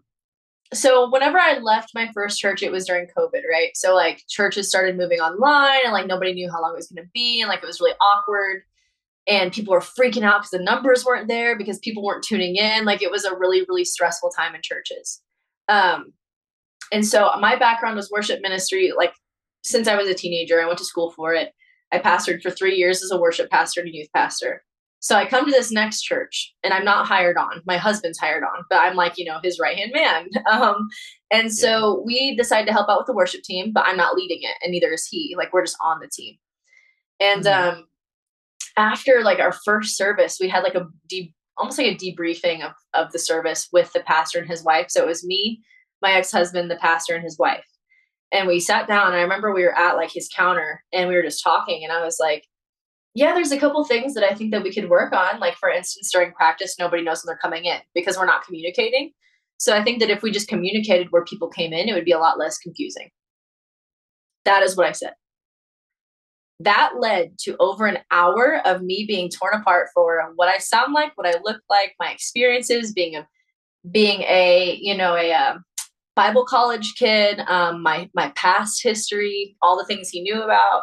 so whenever I left my first church, it was during COVID, right? So like churches started moving online and like nobody knew how long it was gonna be, and like it was really awkward. And people were freaking out because the numbers weren't there because people weren't tuning in. Like it was a really, really stressful time in churches. Um, and so my background was worship ministry. Like since I was a teenager, I went to school for it. I pastored for three years as a worship pastor and a youth pastor. So I come to this next church and I'm not hired on. My husband's hired on, but I'm like, you know, his right hand man. Um, and so we decided to help out with the worship team, but I'm not leading it, and neither is he. Like we're just on the team. And Mhm. um, after like our first service, we had like a deep, almost like a debriefing of of the service with the pastor and his wife. So it was me, my ex husband, the pastor, and his wife. And we sat down. And I remember we were at like his counter, and we were just talking. And I was like, yeah, there's a couple things that I think that we could work on. Like for instance, during practice, nobody knows when they're coming in because we're not communicating. So I think that if we just communicated where people came in, it would be a lot less confusing. That is what I said. that led to over an hour of me being torn apart for what I sound like, what I look like, my experiences, being a being a you know a, uh Bible college kid, um, my my past history, all the things he knew about,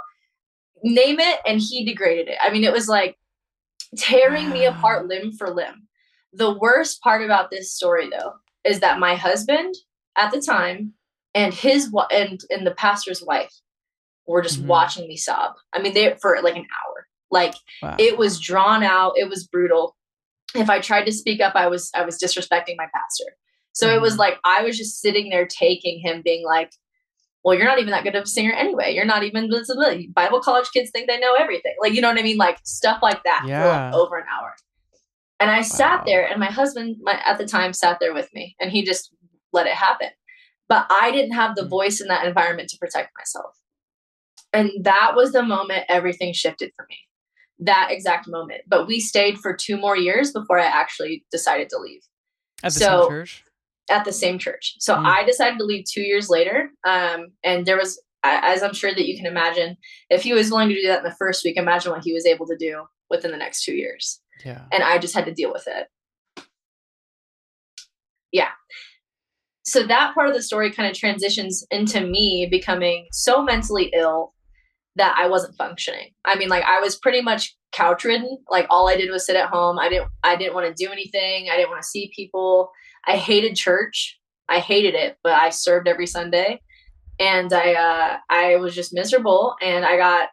name it, and he degraded it. I mean, it was like tearing me apart limb for limb. The worst part about this story, though, is that my husband at the time and his and and the pastor's wife were just Mhm. watching me sob. I mean, they for like an hour. Like Wow. it was drawn out. It was brutal. If I tried to speak up, I was I was disrespecting my pastor. So it was Mhm. like I was just sitting there taking him, being like, "Well, you're not even that good of a singer anyway. You're not even. Bible college kids think they know everything. Like you know what I mean? Like stuff like that for like over an hour." And I Wow. sat there, and my husband, my, at the time, sat there with me, and he just let it happen. But I didn't have the Mm. voice in that environment to protect myself. And that was the moment everything shifted for me. That exact moment. But we stayed for two more years before I actually decided to leave At the so- church. At the same church. So Mm. I decided to leave two years later. Um, and there was, as I'm sure that you can imagine, if he was willing to do that in the first week, imagine what he was able to do within the next two years. Yeah. And I just had to deal with it. Yeah. So that part of the story kind of transitions into me becoming so mentally ill that I wasn't functioning. I mean, like I was pretty much couch ridden. Like all I did was sit at home. I didn't I didn't want to do anything. I didn't want to see people. I hated church. I hated it, but I served every Sunday. And I uh I was just miserable and I got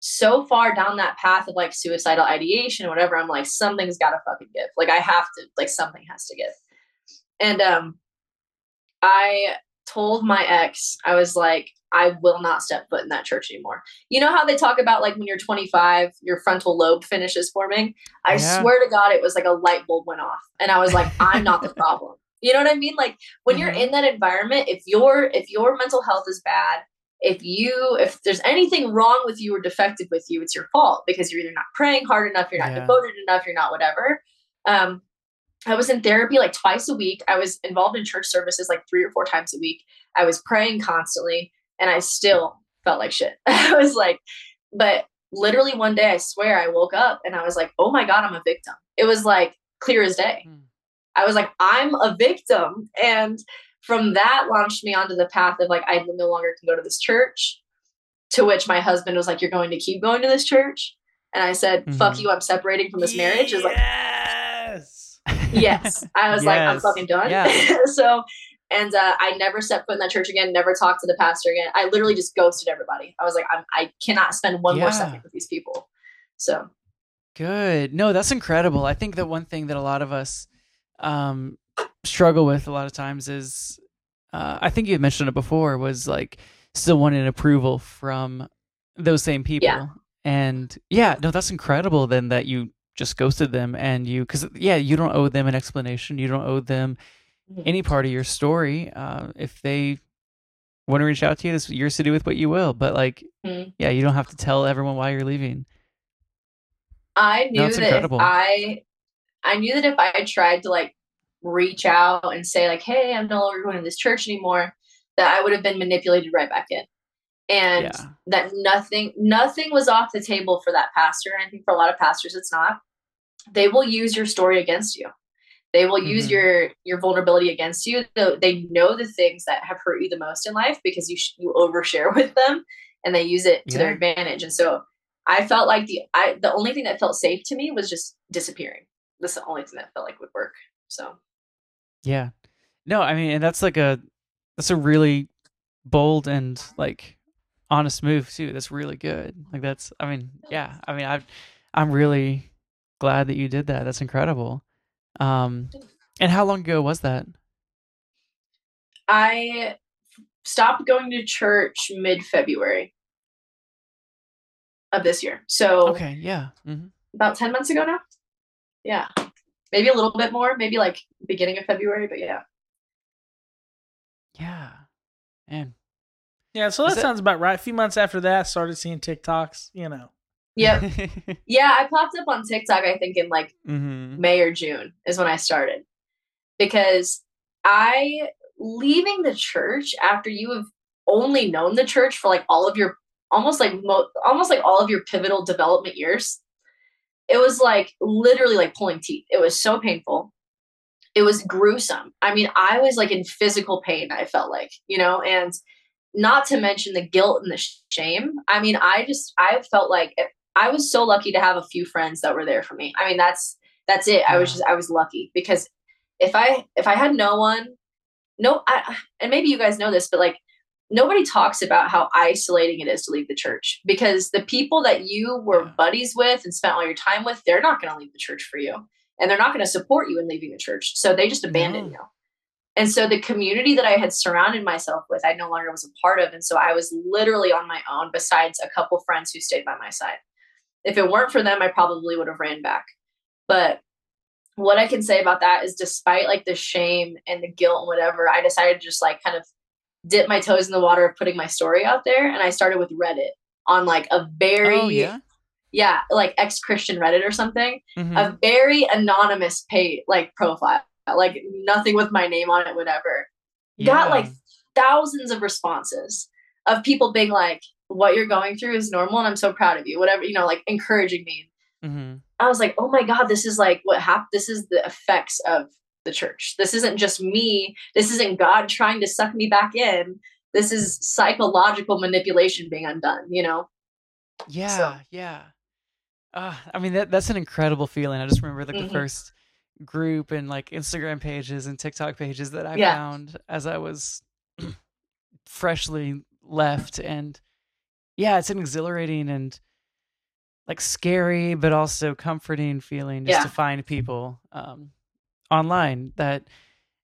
so far down that path of like suicidal ideation, whatever. I'm like, something's gotta fucking give. Like I have to, like something has to give. And um I told my ex, I was like, I will not step foot in that church anymore. You know how they talk about like when you're 25, your frontal lobe finishes forming? I Yeah. swear to God, it was like a light bulb went off. And I was like, I'm not the problem. You know what I mean? Like when you're Mhm. in that environment, if your if your mental health is bad, if you if there's anything wrong with you or defective with you, it's your fault because you're either not praying hard enough, you're not Yeah. devoted enough, you're not whatever. Um, I was in therapy like twice a week. I was involved in church services like three or four times a week. I was praying constantly, and I still felt like shit. I was like, but literally one day, I swear, I woke up and I was like, oh my god, I'm a victim. It was like clear as day. Hmm. I was like, I'm a victim, and from that launched me onto the path of like I no longer can go to this church. To which my husband was like, "You're going to keep going to this church," and I said, "Fuck Mhm. you, I'm separating from this marriage." Is like, yes. yes. I was like, I'm fucking done. Yeah. so, and uh, I never set foot in that church again. Never talked to the pastor again. I literally just ghosted everybody. I was like, I'm, I cannot spend one more second with these people. So, Good. No, that's incredible. I think that one thing that a lot of us um, struggle with a lot of times is, uh, I think you had mentioned it before, was like still wanting approval from those same people. Yeah. And yeah, no, that's incredible. Then that you just ghosted them and you, because yeah, you don't owe them an explanation. You don't owe them. Any part of your story. Uh, if they want to reach out to you, this yours to do with what you will. But like, Mhm. yeah, you don't have to tell everyone why you're leaving. I knew that's that incredible. if I, I knew that if I tried to like reach out and say like, "Hey, I'm no longer going to this church anymore," that I would have been manipulated right back in, and Yeah. that nothing, nothing was off the table for that pastor. And I think for a lot of pastors, it's not. They will use your story against you. They will use Mhm. your your vulnerability against you. Though they know the things that have hurt you the most in life because you sh- you overshare with them, and they use it to their advantage. And so I felt like the I the only thing that felt safe to me was just disappearing. That's the only thing that felt like would work. So Yeah. No, I mean, and that's like a that's a really bold and like honest move too. That's really good. Like that's I mean, yeah. I mean, I I'm really glad that you did that. That's incredible. Um and how long ago was that? I stopped going to church mid February of this year. So Okay, yeah. hmm about 10 months ago now. Yeah. Maybe a little bit more, maybe like beginning of February, but yeah. Yeah. and Yeah, so that that- sounds about right. A few months after that, started seeing TikToks. You know, Yep. yeah, I popped up on TikTok, I think in like hmm May or June is when I started. Because I leaving the church after you have only known the church for like all of your almost like mo- almost like all of your pivotal development years. It was like literally like pulling teeth. It was so painful. It was gruesome. I mean, I was like in physical pain. I felt like, you know, and not to mention the guilt and the shame. I mean, I just I felt like I was so lucky to have a few friends that were there for me. I mean, that's that's it. I was just I was lucky because if I if I had no one, no, I, and maybe you guys know this, but like nobody talks about how isolating it is to leave the church because the people that you were buddies with and spent all your time with, they're not going to leave the church for you, and they're not going to support you in leaving the church. So they just abandon No. you. And so the community that I had surrounded myself with, I no longer was a part of. And so I was literally on my own, besides a couple friends who stayed by my side. If it weren't for them, I probably would have ran back. But what I can say about that is despite like the shame and the guilt and whatever, I decided to just like kind of dip my toes in the water of putting my story out there. And I started with Reddit on like a very oh yeah. yeah, like ex Christian Reddit or something Mhm. a very anonymous page like profile like nothing with my name on it whatever got like thousands of responses of people being like what you're going through is normal and i'm so proud of you whatever you know like encouraging me Mhm. i was like oh my god this is like what happened this is the effects of the church this isn't just me this isn't god trying to suck me back in this is psychological manipulation being undone you know Yeah, yeah. Uh, I mean that that's an incredible feeling. I just remember like Mhm. the first group and like Instagram pages and TikTok pages that I Yeah. found as I was freshly left and yeah, it's an exhilarating and like scary but also comforting feeling just Yeah. to find people um online that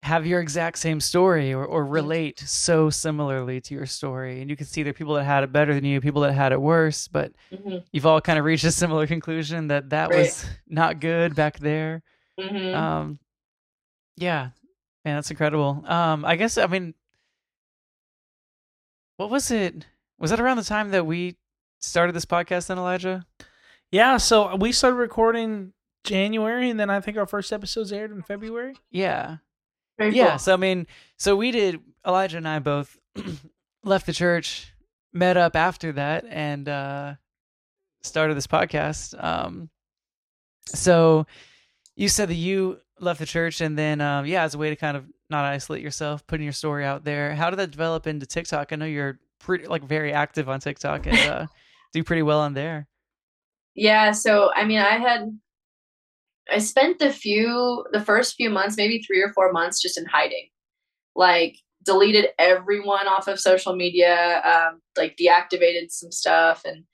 have your exact same story or, Mm-hmm. or relate so similarly to your story and you can see there are people that had it better than you people that had it worse but Mhm. you've all kind of reached a similar conclusion that that Right. was not good back there Mhm. um yeah man that's incredible um i guess i mean what was it was that around the time that we started this podcast then elijah Yeah, so we started recording January, and then I think our first episodes aired in February. yeah Very yeah cool. so i mean so we did elijah and i both left the church met up after that and uh started this podcast um so you said that you left the church and then um yeah as a way to kind of not isolate yourself putting your story out there how did that develop into tiktok i know you're pretty like very active on tiktok and uh do pretty well on there Yeah, so I mean, I had I spent the few the first few months, maybe 3 or 4 months just in hiding. Like deleted everyone off of social media, um like deactivated some stuff and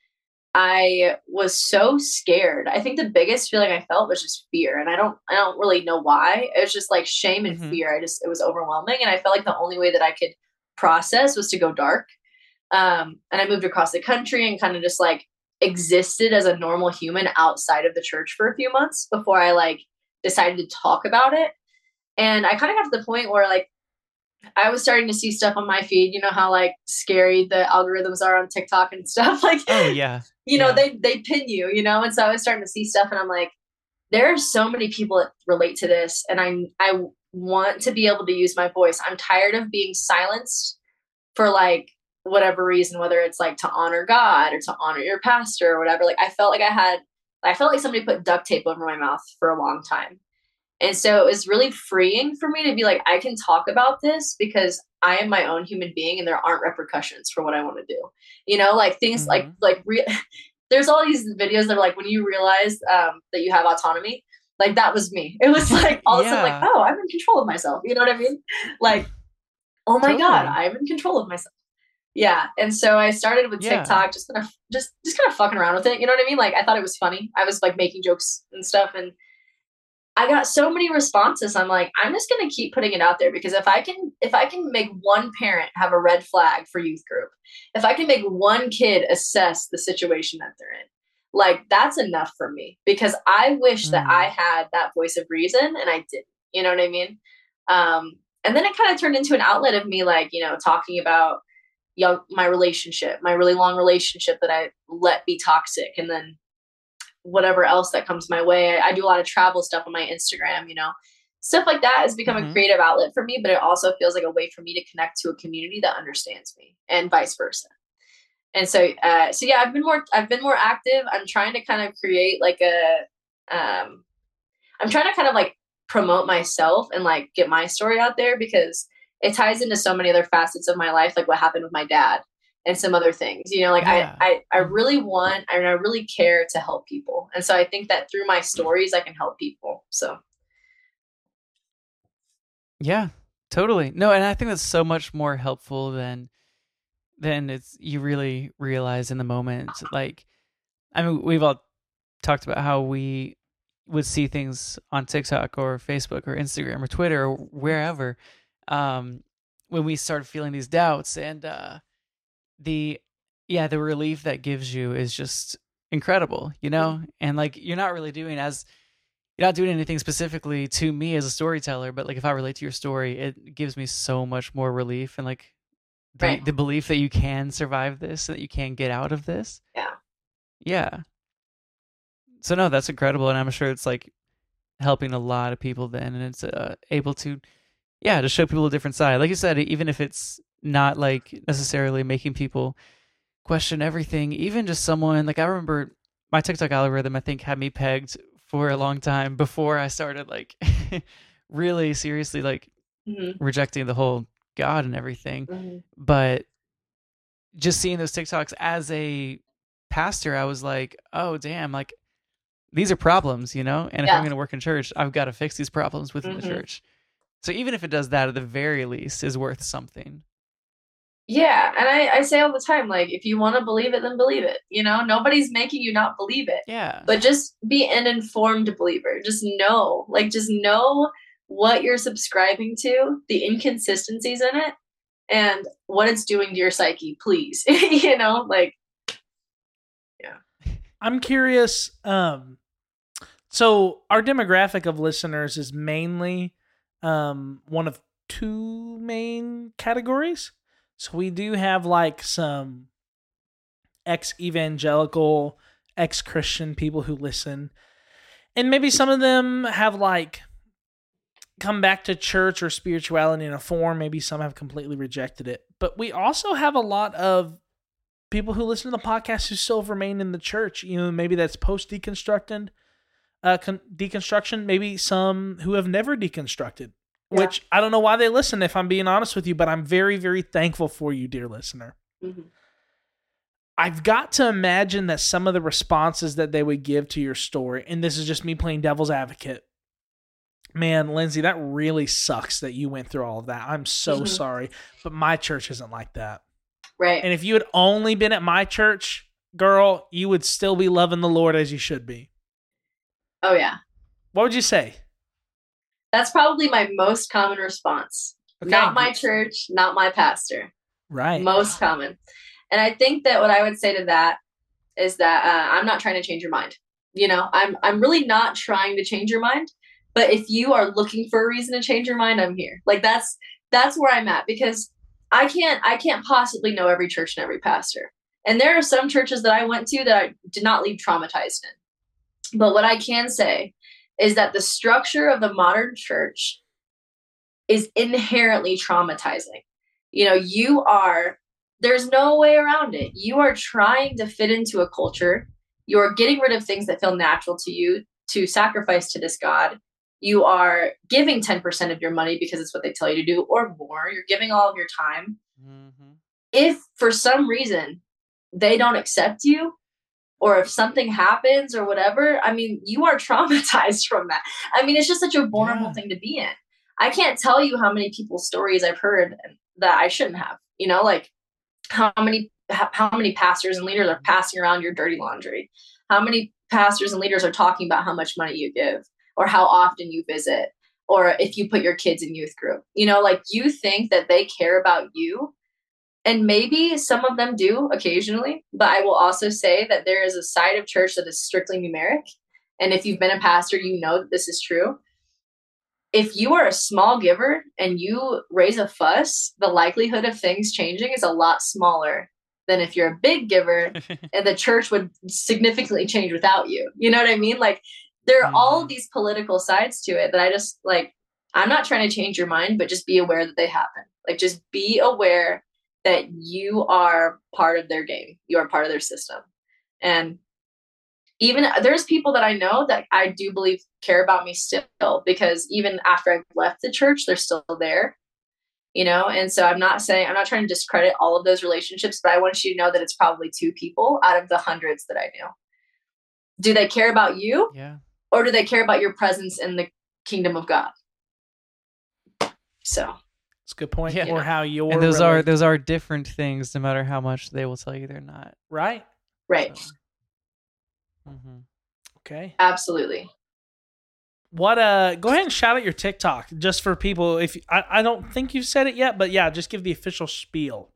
I was so scared. I think the biggest feeling I felt was just fear and I don't I don't really know why. It was just like shame and Mhm. fear. I just it was overwhelming and I felt like the only way that I could process was to go dark. Um and I moved across the country and kind of just like existed as a normal human outside of the church for a few months before I like decided to talk about it. And I kind of got to the point where like I was starting to see stuff on my feed. You know how like scary the algorithms are on TikTok and stuff. Like, oh yeah you know, yeah. they they pin you. You know, and so I was starting to see stuff, and I'm like, there are so many people that relate to this, and I I want to be able to use my voice. I'm tired of being silenced for like whatever reason, whether it's like to honor God or to honor your pastor or whatever. Like I felt like I had, I felt like somebody put duct tape over my mouth for a long time. And so it was really freeing for me to be like, I can talk about this because I am my own human being and there aren't repercussions for what I want to do. You know, like things like, Mhm. like, re- there's all these videos that are like when you realize um, that you have autonomy, like that was me. It was like all of a sudden, like, oh, I'm in control of myself. You know what I mean? Like, oh my God, I'm in control of myself. Yeah. And so I started with Yeah. TikTok, just kind of just just kind of fucking around with it. You know what I mean? Like I thought it was funny. I was like making jokes and stuff and I got so many responses. I'm like, I'm just gonna keep putting it out there because if I can if I can make one parent have a red flag for youth group, if I can make one kid assess the situation that they're in, like that's enough for me because I wish that Mm. I had that voice of reason and I didn't. You know what I mean? Um, and then it kind of turned into an outlet of me like, you know, talking about young my relationship, my really long relationship that I let be toxic and then whatever else that comes my way. I, I do a lot of travel stuff on my Instagram, you know. Stuff like that has become Mhm. a creative outlet for me, but it also feels like a way for me to connect to a community that understands me and vice versa. and so uh so yeah i've been more i've been more active i'm trying to kind of create like a um i'm trying to kind of like promote myself and like get my story out there because it ties into so many other facets of my life like what happened with my dad and some other things you know like Yeah. I, I i really want and i really care to help people and so i think that through my stories i can help people so Yeah, totally. No, and I think that's so much more helpful than than it's you really realize in the moment. Like, I mean, we've all talked about how we would see things on TikTok or Facebook or Instagram or Twitter or wherever um, when we start feeling these doubts, and uh, the yeah, the relief that gives you is just incredible, you know. And like, you're not really doing as you're not doing anything specifically to me as a storyteller, but like if I relate to your story, it gives me so much more relief and like the, Right. the belief that you can survive this, that you can get out of this. Yeah. Yeah. So no, that's incredible, and I'm sure it's like helping a lot of people then, and it's uh, able to, yeah, to show people a different side. Like you said, even if it's not like necessarily making people question everything, even just someone like I remember my TikTok algorithm, I think had me pegged for a long time before I started like really seriously like mhm, rejecting the whole God and everything. mhm. But just seeing those TikToks as a pastor, I was like, oh damn, like these are problems, you know? And if I'm gonna work in church, I've got to fix these problems within the Mhm. church. So even if it does that at the very least is worth something. yeah and I, I say all the time like if you want to believe it then believe it you know nobody's making you not believe it Yeah. but just be an informed believer just know like just know what you're subscribing to the inconsistencies in it and what it's doing to your psyche please you know like yeah. I'm curious. Um, so our demographic of listeners is mainly um, one of two main categories. So we do have like some ex evangelical, ex Christian people who listen. And maybe some of them have like come back to church or spirituality in a form. Maybe some have completely rejected it. But we also have a lot of people who listen to the podcast who still remain in the church. You know, maybe that's post deconstructed, uh, con- deconstruction. Maybe some who have never deconstructed. Yeah. Which I don't know why they listen. If I'm being honest with you, but I'm very, very thankful for you, dear listener. mhm. I've got to imagine that some of the responses that they would give to your story, and this is just me playing devil's advocate. Man, Lindsey, that really sucks that you went through all of that. I'm so Mhm. sorry, but my church isn't like that. right And if you had only been at my church, girl, you would still be loving the Lord as you should be. Oh yeah. What would you say? that's probably my most common response. Okay. not my church not my pastor. Right. most common. And i think that what i would say to that is that uh, i'm not trying to change your mind. You know i'm i'm really not trying to change your mind but if you are looking for a reason to change your mind i'm here. Like that's that's where i'm at because i can't i can't possibly know every church and every pastor. And there are some churches that i went to that i did not leave traumatized in but what i can say is that the structure of the modern church is inherently traumatizing. You know you are there's no way around it. You are trying to fit into a culture. You're getting rid of things that feel natural to you to sacrifice to this god. You are giving 10% of your money because it's what they tell you to do or more. You're giving all of your time. Mm-hmm. if for some reason they don't accept you or if something happens or whatever i mean you are traumatized from that. I mean it's just such a vulnerable Yeah. thing to be in. I can't tell you how many people's stories i've heard that i shouldn't have you know like how many how how many pastors and leaders are passing around your dirty laundry? How many pastors and leaders are talking about how much money you give or how often you visit or if you put your kids in youth group? You know like you think that they care about you and maybe some of them do occasionally but i will also say that there is a side of church that is strictly numeric and if you've been a pastor you know that this is true if you are a small giver and you raise a fuss the likelihood of things changing is a lot smaller than if you're a big giver and the church would significantly change without you. You know what I mean? Like there are all Mhm. these political sides to it that I just like I'm not trying to change your mind, but just be aware that they happen. Like just be aware that you are part of their game. You are part of their system. And even there's people that I know that I do believe care about me still because even after I've left the church, they're still there. You know, and so I'm not saying I'm not trying to discredit all of those relationships, but I want you to know that it's probably two people out of the hundreds that I knew. Do they care about you? Yeah. Or do they care about your presence in the kingdom of God? So It's a good point. Yeah. Or how your And those are those are different things, no matter how much they will tell you they're not. right. right. So. hmm Okay. Absolutely. What uh go ahead and shout out your TikTok just for people if I, I don't think you've said it yet, but yeah, just give the official spiel.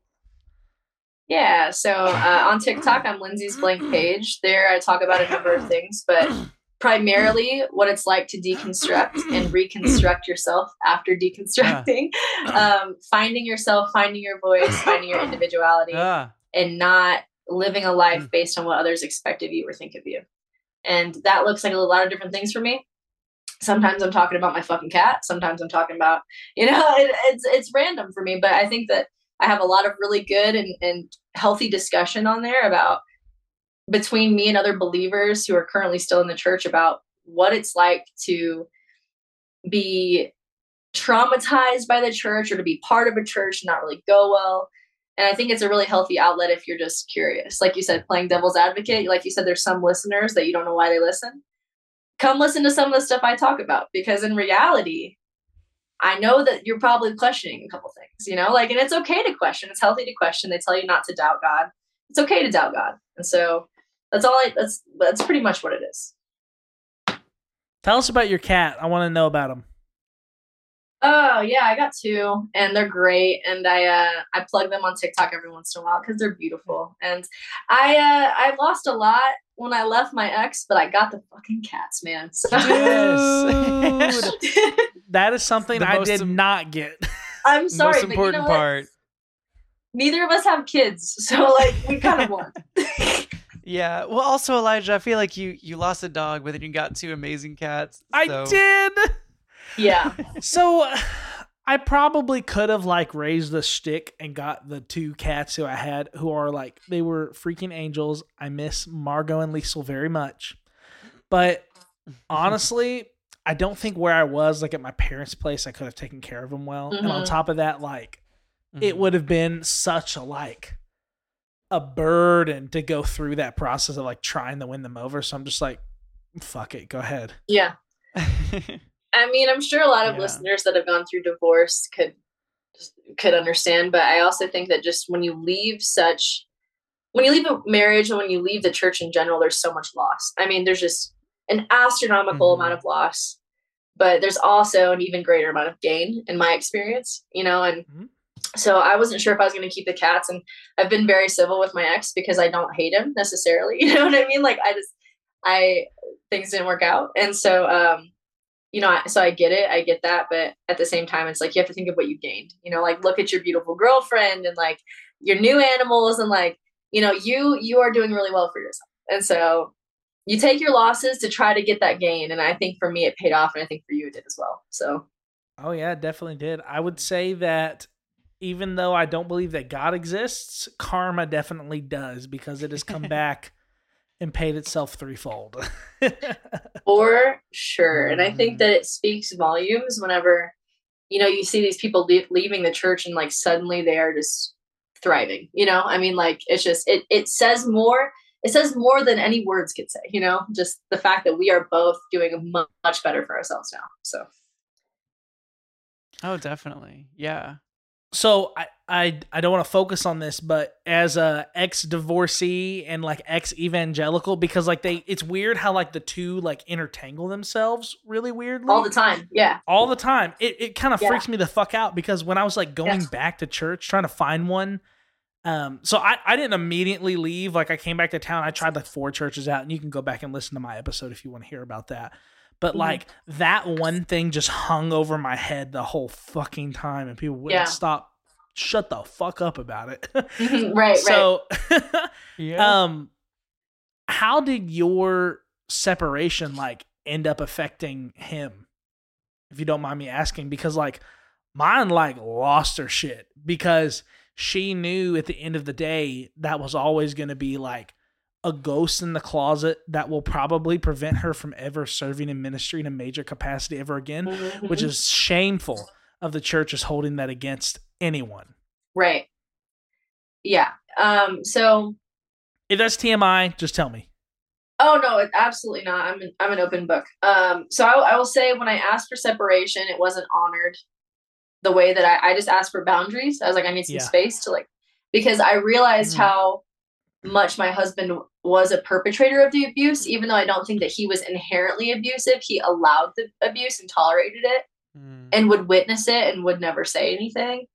Yeah. So uh, on TikTok, I'm Lindsey's blank page. There, I talk about a number of things, but primarily what it's like to deconstruct and reconstruct yourself after deconstructing, um, finding yourself, finding your voice, finding your individuality, Ah, and not living a life based on what others expect of you or think of you. And that looks like a lot of different things for me. Sometimes I'm talking about my fucking cat. Sometimes I'm talking about, you know, it, it's it's random for me. But I think that I have a lot of really good and, and healthy discussion on there about between me and other believers who are currently still in the church about what it's like to be traumatized by the church or to be part of a church and not really go well. And I think it's a really healthy outlet if you're just curious. Like you said, playing devil's advocate, like you said, there's some listeners that you don't know why they listen. Come listen to some of the stuff I talk about because in reality, I know that you're probably questioning a couple things, you know, like, and it's okay to question. It's healthy to question. They tell you not to doubt God. It's okay to doubt God. And so that's all I, that's, that's pretty much what it is. Tell us about your cat. I want to know about him. Oh yeah, I got two, and they're great. And I uh, I plug them on TikTok every once in a while because they're beautiful. And I uh, I lost a lot when I left my ex, but I got the fucking cats, man. So Yes. That is something The I did im- not get. I'm sorry, Most but you important know what? part. Neither of us have kids, so like we kind of won. Yeah. Well, also Elijah, I feel like you you lost a dog, but then you got two amazing cats. I did. yeah, So I probably could have like raised the stick and got the two cats who I had who are like they were freaking angels. I miss Margot and Liesel very much. But honestly, I don't think where I was like at my parents' place I could have taken care of them well. And on Mhm. top of that like it Mhm. would have been such a like a burden to go through that process of like trying to win them over. So I'm just like fuck it, go ahead. yeah. I mean, I'm sure a lot of Yeah. listeners that have gone through divorce could could understand, but I also think that just when you leave such when you leave a marriage and when you leave the church in general, there's so much loss. I mean, there's just an astronomical Mhm. amount of loss, but there's also an even greater amount of gain in my experience, you know, and Mhm. So I wasn't sure if I was going to keep the cats and I've been very civil with my ex because I don't hate him necessarily. You know what I mean? Like I just I things didn't work out. And so um you know, so I get it, I get that, but at the same time, it's like you have to think of what you gained. You know, like look at your beautiful girlfriend and like your new animals, and like you know, you you are doing really well for yourself. And so you take your losses to try to get that gain. And I think for me, it paid off, and I think for you, it did as well. So Oh yeah, definitely did. I would say that even though I don't believe that God exists, karma definitely does because it has come back and paid itself threefold. for sure, and I think Mhm. that it speaks volumes whenever you know you see these people le- leaving the church and like suddenly they are just thriving. You know, I mean, like it's just it it says more. It says more than any words could say. You know, just the fact that we are both doing much better for ourselves now. So. oh, definitely. Yeah. So I, I I don't want to focus on this, but as a ex divorcee and like ex evangelical, because like they it's weird how like the two like intertangle themselves really weirdly. all the time. Yeah. all the time. It it kind of Yeah. freaks me the fuck out because when I was like going Yeah. back to church trying to find one, um, so I I didn't immediately leave. Like I came back to town. I tried like four churches out, and you can go back and listen to my episode if you want to hear about that. But Mhm. like that one thing just hung over my head the whole fucking time, and people wouldn't Yeah. stop. Shut the fuck up about it. right. Right. so, Yeah. um, how did your separation like end up affecting him? If you don't mind me asking, because like mine like lost her shit because she knew at the end of the day that was always going to be like a ghost in the closet that will probably prevent her from ever serving in ministry in a major capacity ever again, which Mhm. is shameful of the church is holding that against anyone. right. Yeah. Um. So. If that's TMI, just tell me. Oh no, absolutely not. I'm an, I'm an open book. Um. So I, I will say when I asked for separation, it wasn't honored the way that I, I just asked for boundaries. I was like, I need some Yeah. space to like, because I realized Mm. how much my husband was a perpetrator of the abuse, even though I don't think that he was inherently abusive. He allowed the abuse and tolerated it. Mm. and would witness it and would never say anything.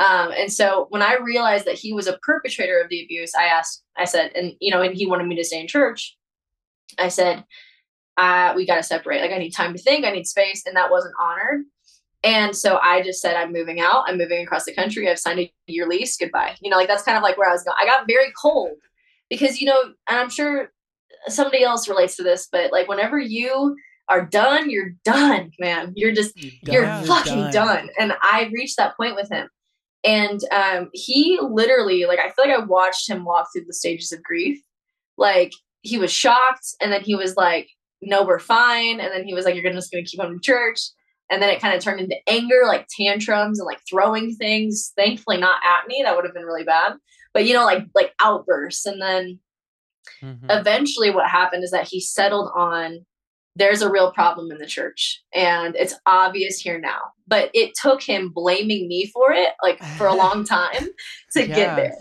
Um, and so when I realized that he was a perpetrator of the abuse, I asked, I said, and you know, and he wanted me to stay in church. I said, uh, we got to separate. Like, I need time to think, I need space. And that wasn't honored. And so I just said, I'm moving out. I'm moving across the country. I've signed a year lease. Goodbye. You know, like that's kind of like where I was going. I got very cold because, you know, and I'm sure somebody else relates to this, but like whenever you are done, you're done, man. You're just you're done. fucking done. And I reached that point with him. And um, he literally, like, I feel like I watched him walk through the stages of grief. Like, he was shocked, and then he was like, No, we're fine. And then he was like, You're gonna, just gonna keep coming to church. And then it kind of turned into anger, like tantrums and like throwing things. Thankfully, not at me. That would have been really bad. But you know, like like outbursts. And then Mhm. eventually what happened is that he settled on there's a real problem in the church and it's obvious here now but it took him blaming me for it like for a long time to Yeah. get there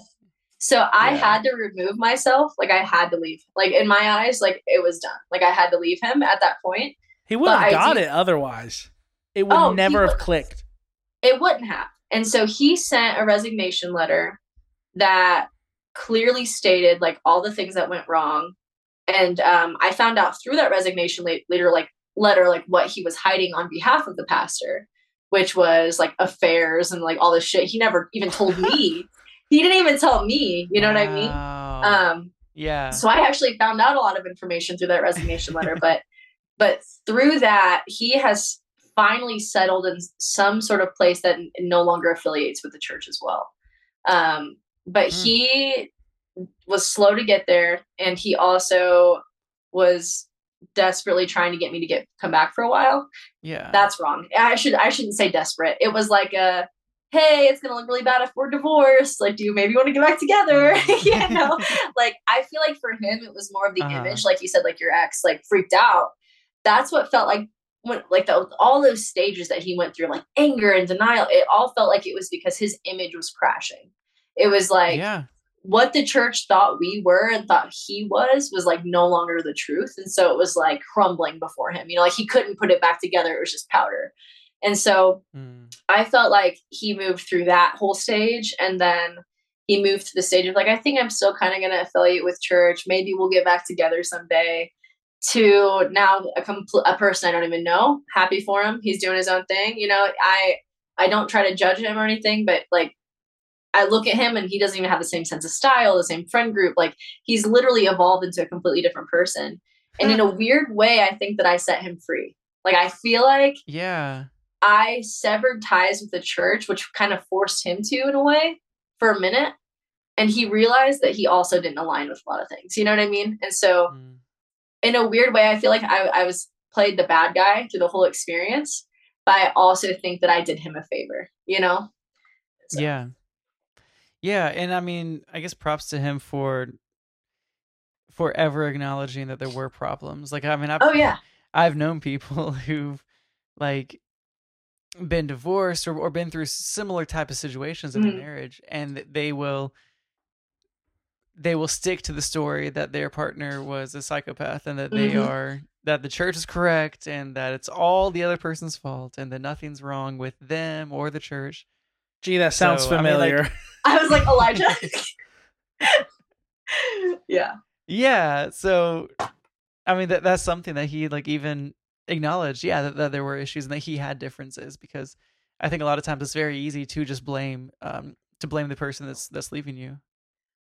so i Yeah. had to remove myself like i had to leave like in my eyes like it was done like i had to leave him at that point He wouldn't have got do- it otherwise. It would Oh, never have clicked. it wouldn't have. And so he sent a resignation letter that clearly stated like all the things that went wrong. And um, I found out through that resignation la- later, like letter, like what he was hiding on behalf of the pastor, which was like affairs and like all this shit. He never even told me. He didn't even tell me. You know what I mean? Um, yeah. so I actually found out a lot of information through that resignation letter, but but through that he has finally settled in some sort of place that no longer affiliates with the church as well. Um, but Hmm. he was slow to get there, and he also was desperately trying to get me to get come back for a while. yeah. That's wrong. I should I shouldn't say desperate. It was like a hey, it's gonna look really bad if we're divorced. Like, do you maybe want to get back together? you know, like I feel like for him it was more of the Uh-huh. image, like you said, like your ex like freaked out. That's what felt like when like the, all those stages that he went through, like anger and denial. It all felt like it was because his image was crashing. It was like yeah. what the church thought we were and thought he was was like no longer the truth. And so it was like crumbling before him you know like he couldn't put it back together it was just powder. And so Mm. i felt like he moved through that whole stage and then he moved to the stage of like i think i'm still kind of going to affiliate with church. Maybe we'll get back together someday. To now a complete a person i don't even know happy for him. He's doing his own thing you know i i don't try to judge him or anything but like I look at him and he doesn't even have the same sense of style, the same friend group. Like he's literally evolved into a completely different person. And in a weird way, I think that I set him free. Like I feel like Yeah. I severed ties with the church, which kind of forced him to in a way for a minute. And he realized that he also didn't align with a lot of things. You know what I mean? And so Mm. in a weird way, I feel like I, I was played the bad guy through the whole experience. But I also think that I did him a favor, you know? So- Yeah. Yeah, and I mean, I guess props to him for forever acknowledging that there were problems. Like I mean, I've Oh yeah. I've known people who've like been divorced or, or been through similar type of situations in their Mhm. marriage and they will they will stick to the story that their partner was a psychopath and that they Mhm. are that the church is correct and that it's all the other person's fault and that nothing's wrong with them or the church. Gee, that sounds So, I mean, like- familiar. I was like, Elijah. yeah. Yeah, so I mean that that's something that he like even acknowledged, yeah, that, that there were issues and that he had differences because I think a lot of times it's very easy to just blame um to blame the person that's that's leaving you.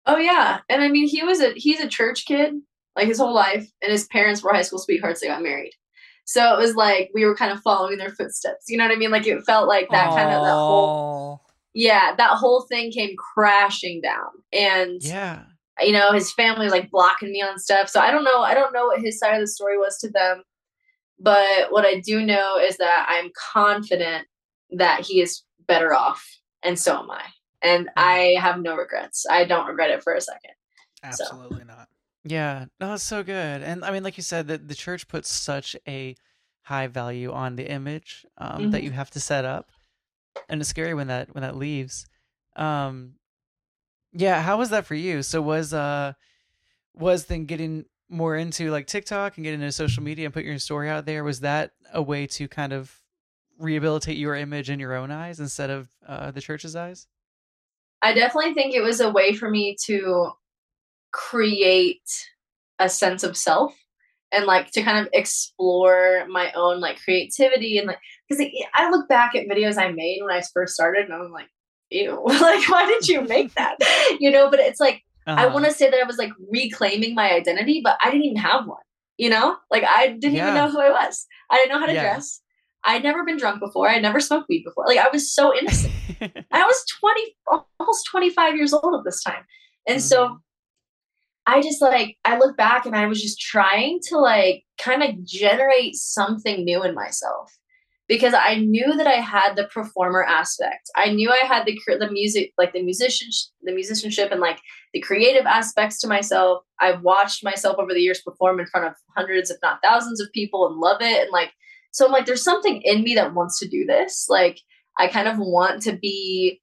Oh yeah. And I mean he was a he's a church kid, like his whole life, and his parents were high school sweethearts, they got married. So it was like we were kind of following their footsteps. You know what I mean? Like it felt like that kind of that whole yeah, that whole thing came crashing down. And Yeah. you know, his family was like blocking me on stuff. So I don't know. I don't know what his side of the story was to them. But what I do know is that I'm confident that he is better off, and so am I. And mm-hmm. I have no regrets. I don't regret it for a second. So. Absolutely not. Yeah, no, that's so good. And I mean, like you said, that the church puts such a high value on the image um, that Mhm. you have to set up, and it's scary when that when that leaves. Um, yeah, how was that for you? So was uh was then getting more into like TikTok and getting into social media and put your story out there? Was that a way to kind of rehabilitate your image in your own eyes instead of uh, the church's eyes? I definitely think it was a way for me to create a sense of self and like to kind of explore my own like creativity and like because I look back at videos I made when I first started and I'm like, ew, like why did you make that? you know, but it's like I Uh-huh. want to say that I was like reclaiming my identity, but I didn't even have one. You know, like I didn't even know who I was. I didn't know how to Yeah. dress. I'd never been drunk before. I'd never smoked weed before. Like I was so innocent. I was 20, almost 25 years old at this time. And Mhm. so I just like, I look back and I was just trying to like kind of generate something new in myself because I knew that I had the performer aspect. I knew I had the the music, like the musician, the musicianship, and like the creative aspects to myself. I've watched myself over the years perform in front of hundreds, if not thousands, of people and love it. And like, so I'm like, there's something in me that wants to do this. Like, I kind of want to be,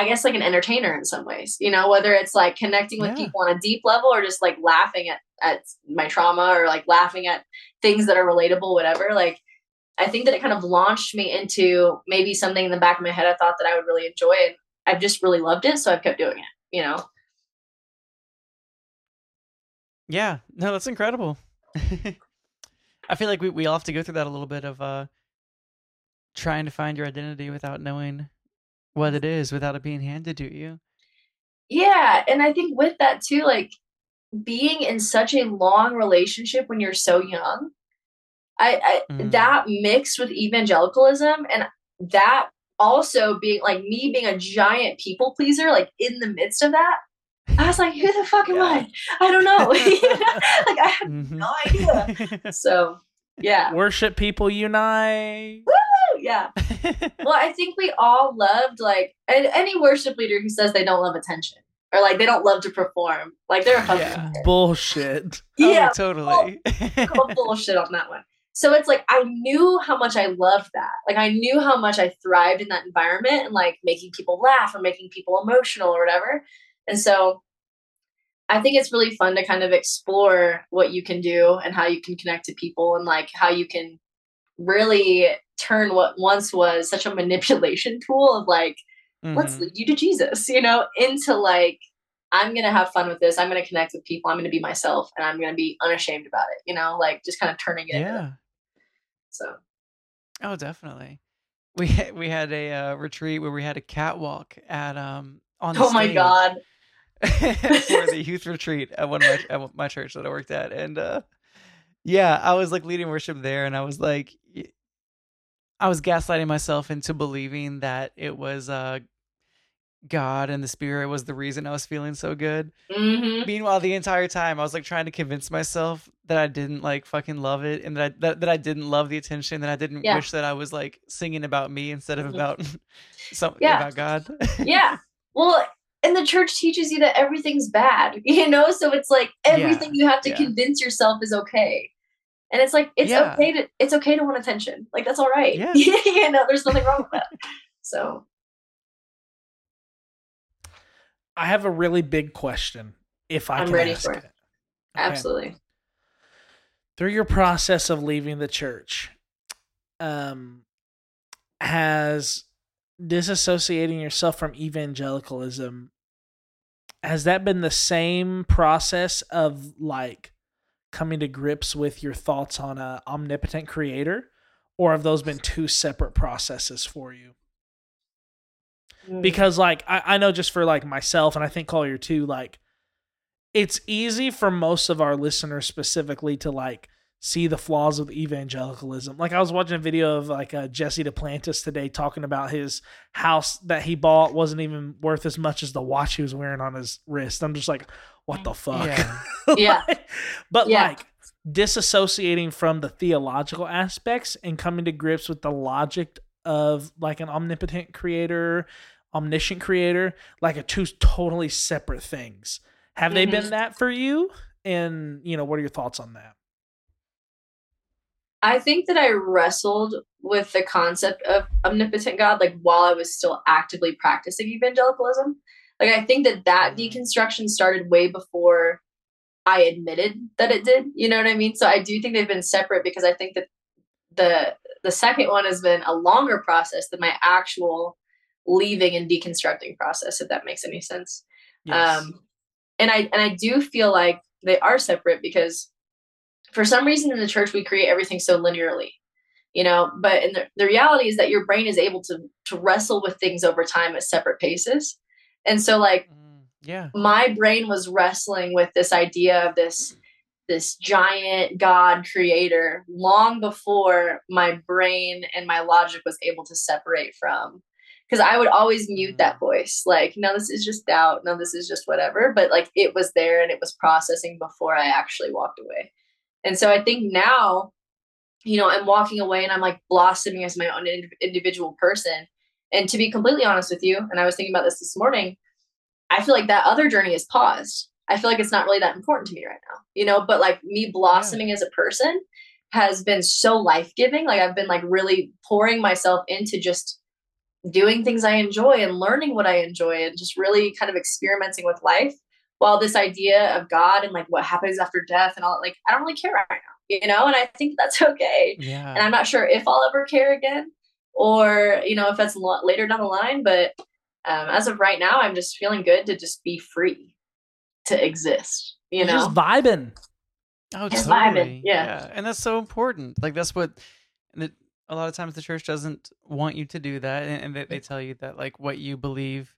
I guess, like an entertainer in some ways. You know, whether it's like connecting with Yeah. people on a deep level or just like laughing at at my trauma or like laughing at things that are relatable, whatever. Like I think that it kind of launched me into maybe something in the back of my head I thought that I would really enjoy and I've just really loved it, so I've kept doing it, you know. Yeah, no, that's incredible. I feel like we, we all have to go through that a little bit of uh trying to find your identity without knowing what it is, without it being handed to you. Yeah, and I think with that too like being in such a long relationship when you're so young, I, I Mhm. that mixed with evangelicalism and that also being like me being a giant people pleaser like in the midst of that I was like, who the fuck am Yeah. I? I don't know. Like I have Mhm. no idea. So yeah. Worship people unite. Yeah. Well, I think we all loved like and any worship leader who says they don't love attention or like they don't love to perform, like they're a Yeah. Bullshit. yeah, Oh, totally. bullshit on that one. So it's like I knew how much I loved that. Like I knew how much I thrived in that environment and like making people laugh or making people emotional or whatever. And so I think it's really fun to kind of explore what you can do and how you can connect to people and like how you can really turn what once was such a manipulation tool of like let's Mhm. lead you to Jesus, you know, into like, I'm going to have fun with this. I'm going to connect with people. I'm going to be myself and I'm going to be unashamed about it, you know, like just kind of turning it. Yeah. So, Oh, definitely. We had, we had a uh, retreat where we had a catwalk at um on the oh my God. for the youth retreat at one of my at my church that I worked at, and uh yeah, I was like leading worship there, and I was like, I was gaslighting myself into believing that it was uh God and the Spirit was the reason I was feeling so good. hmm Meanwhile, the entire time I was like trying to convince myself that I didn't like fucking love it, and that I, that, that I didn't love the attention, that I didn't Yeah. wish that I was like singing about me instead of Mhm. about something Yeah. about God. Yeah. Well, and the church teaches you that everything's bad, you know? So it's like everything you have to yeah. convince yourself is okay. And it's like, it's Yeah. okay to, it's okay to want attention. Like, that's all right. Yeah. you know, there's nothing wrong with that. So, I have a really big question. If I I'm can ready ask for it. it. Okay. absolutely. Through your process of leaving the church, um, has disassociating yourself from evangelicalism has that been the same process of like coming to grips with your thoughts on a omnipotent creator or have those been two separate processes for you Mm. because like I, I know just for like myself and i think collier too like it's easy for most of our listeners specifically to like see the flaws of evangelicalism. Like I was watching a video of like uh, Jesse Duplantis today talking about his house that he bought wasn't even worth as much as the watch he was wearing on his wrist. I'm just like, what the fuck? Yeah. Yeah. but Yeah. like disassociating from the theological aspects and coming to grips with the logic of like an omnipotent creator, omniscient creator, like a two totally separate things. Have they Mhm. been that for you? And you know, what are your thoughts on that? I think that I wrestled with the concept of omnipotent God like while I was still actively practicing evangelicalism. Like I think that that Mhm. deconstruction started way before I admitted that it did. You know what I mean? So I do think they've been separate because I think that the the second one has been a longer process than my actual leaving and deconstructing process if that makes any sense. Um, and I and I do feel like they are separate because for some reason in the church we create everything so linearly, you know. But in the, the reality is that your brain is able to to wrestle with things over time at separate paces. And so like Mm, yeah. my brain was wrestling with this idea of this this giant god creator long before my brain and my logic was able to separate from. Because i would always mute that voice like no this is just doubt. No this is just whatever. But like it was there and it was processing before i actually walked away. And so i think now you know i'm walking away and i'm like blossoming as my own ind- individual person and to be completely honest with you and i was thinking about this this morning I feel like that other journey is paused. I feel like it's not really that important to me right now, you know, but like me blossoming as a person has been so life giving. Like I've been like really pouring myself into just doing things I enjoy and learning what I enjoy and just really kind of experimenting with life. While this idea of God and like what happens after death and all like, I don't really care right now, you know, and I think that's okay Yeah. and I'm not sure if I'll ever care again, or you know if that's a lot later down the line. But um, as of right now, I'm just feeling good to just be free to exist. You You're know, just vibing. Oh, Just totally. vibing, yeah. and that's so important. Like that's what, and it, a lot of times the church doesn't want you to do that, and, and they, they tell you that like what you believe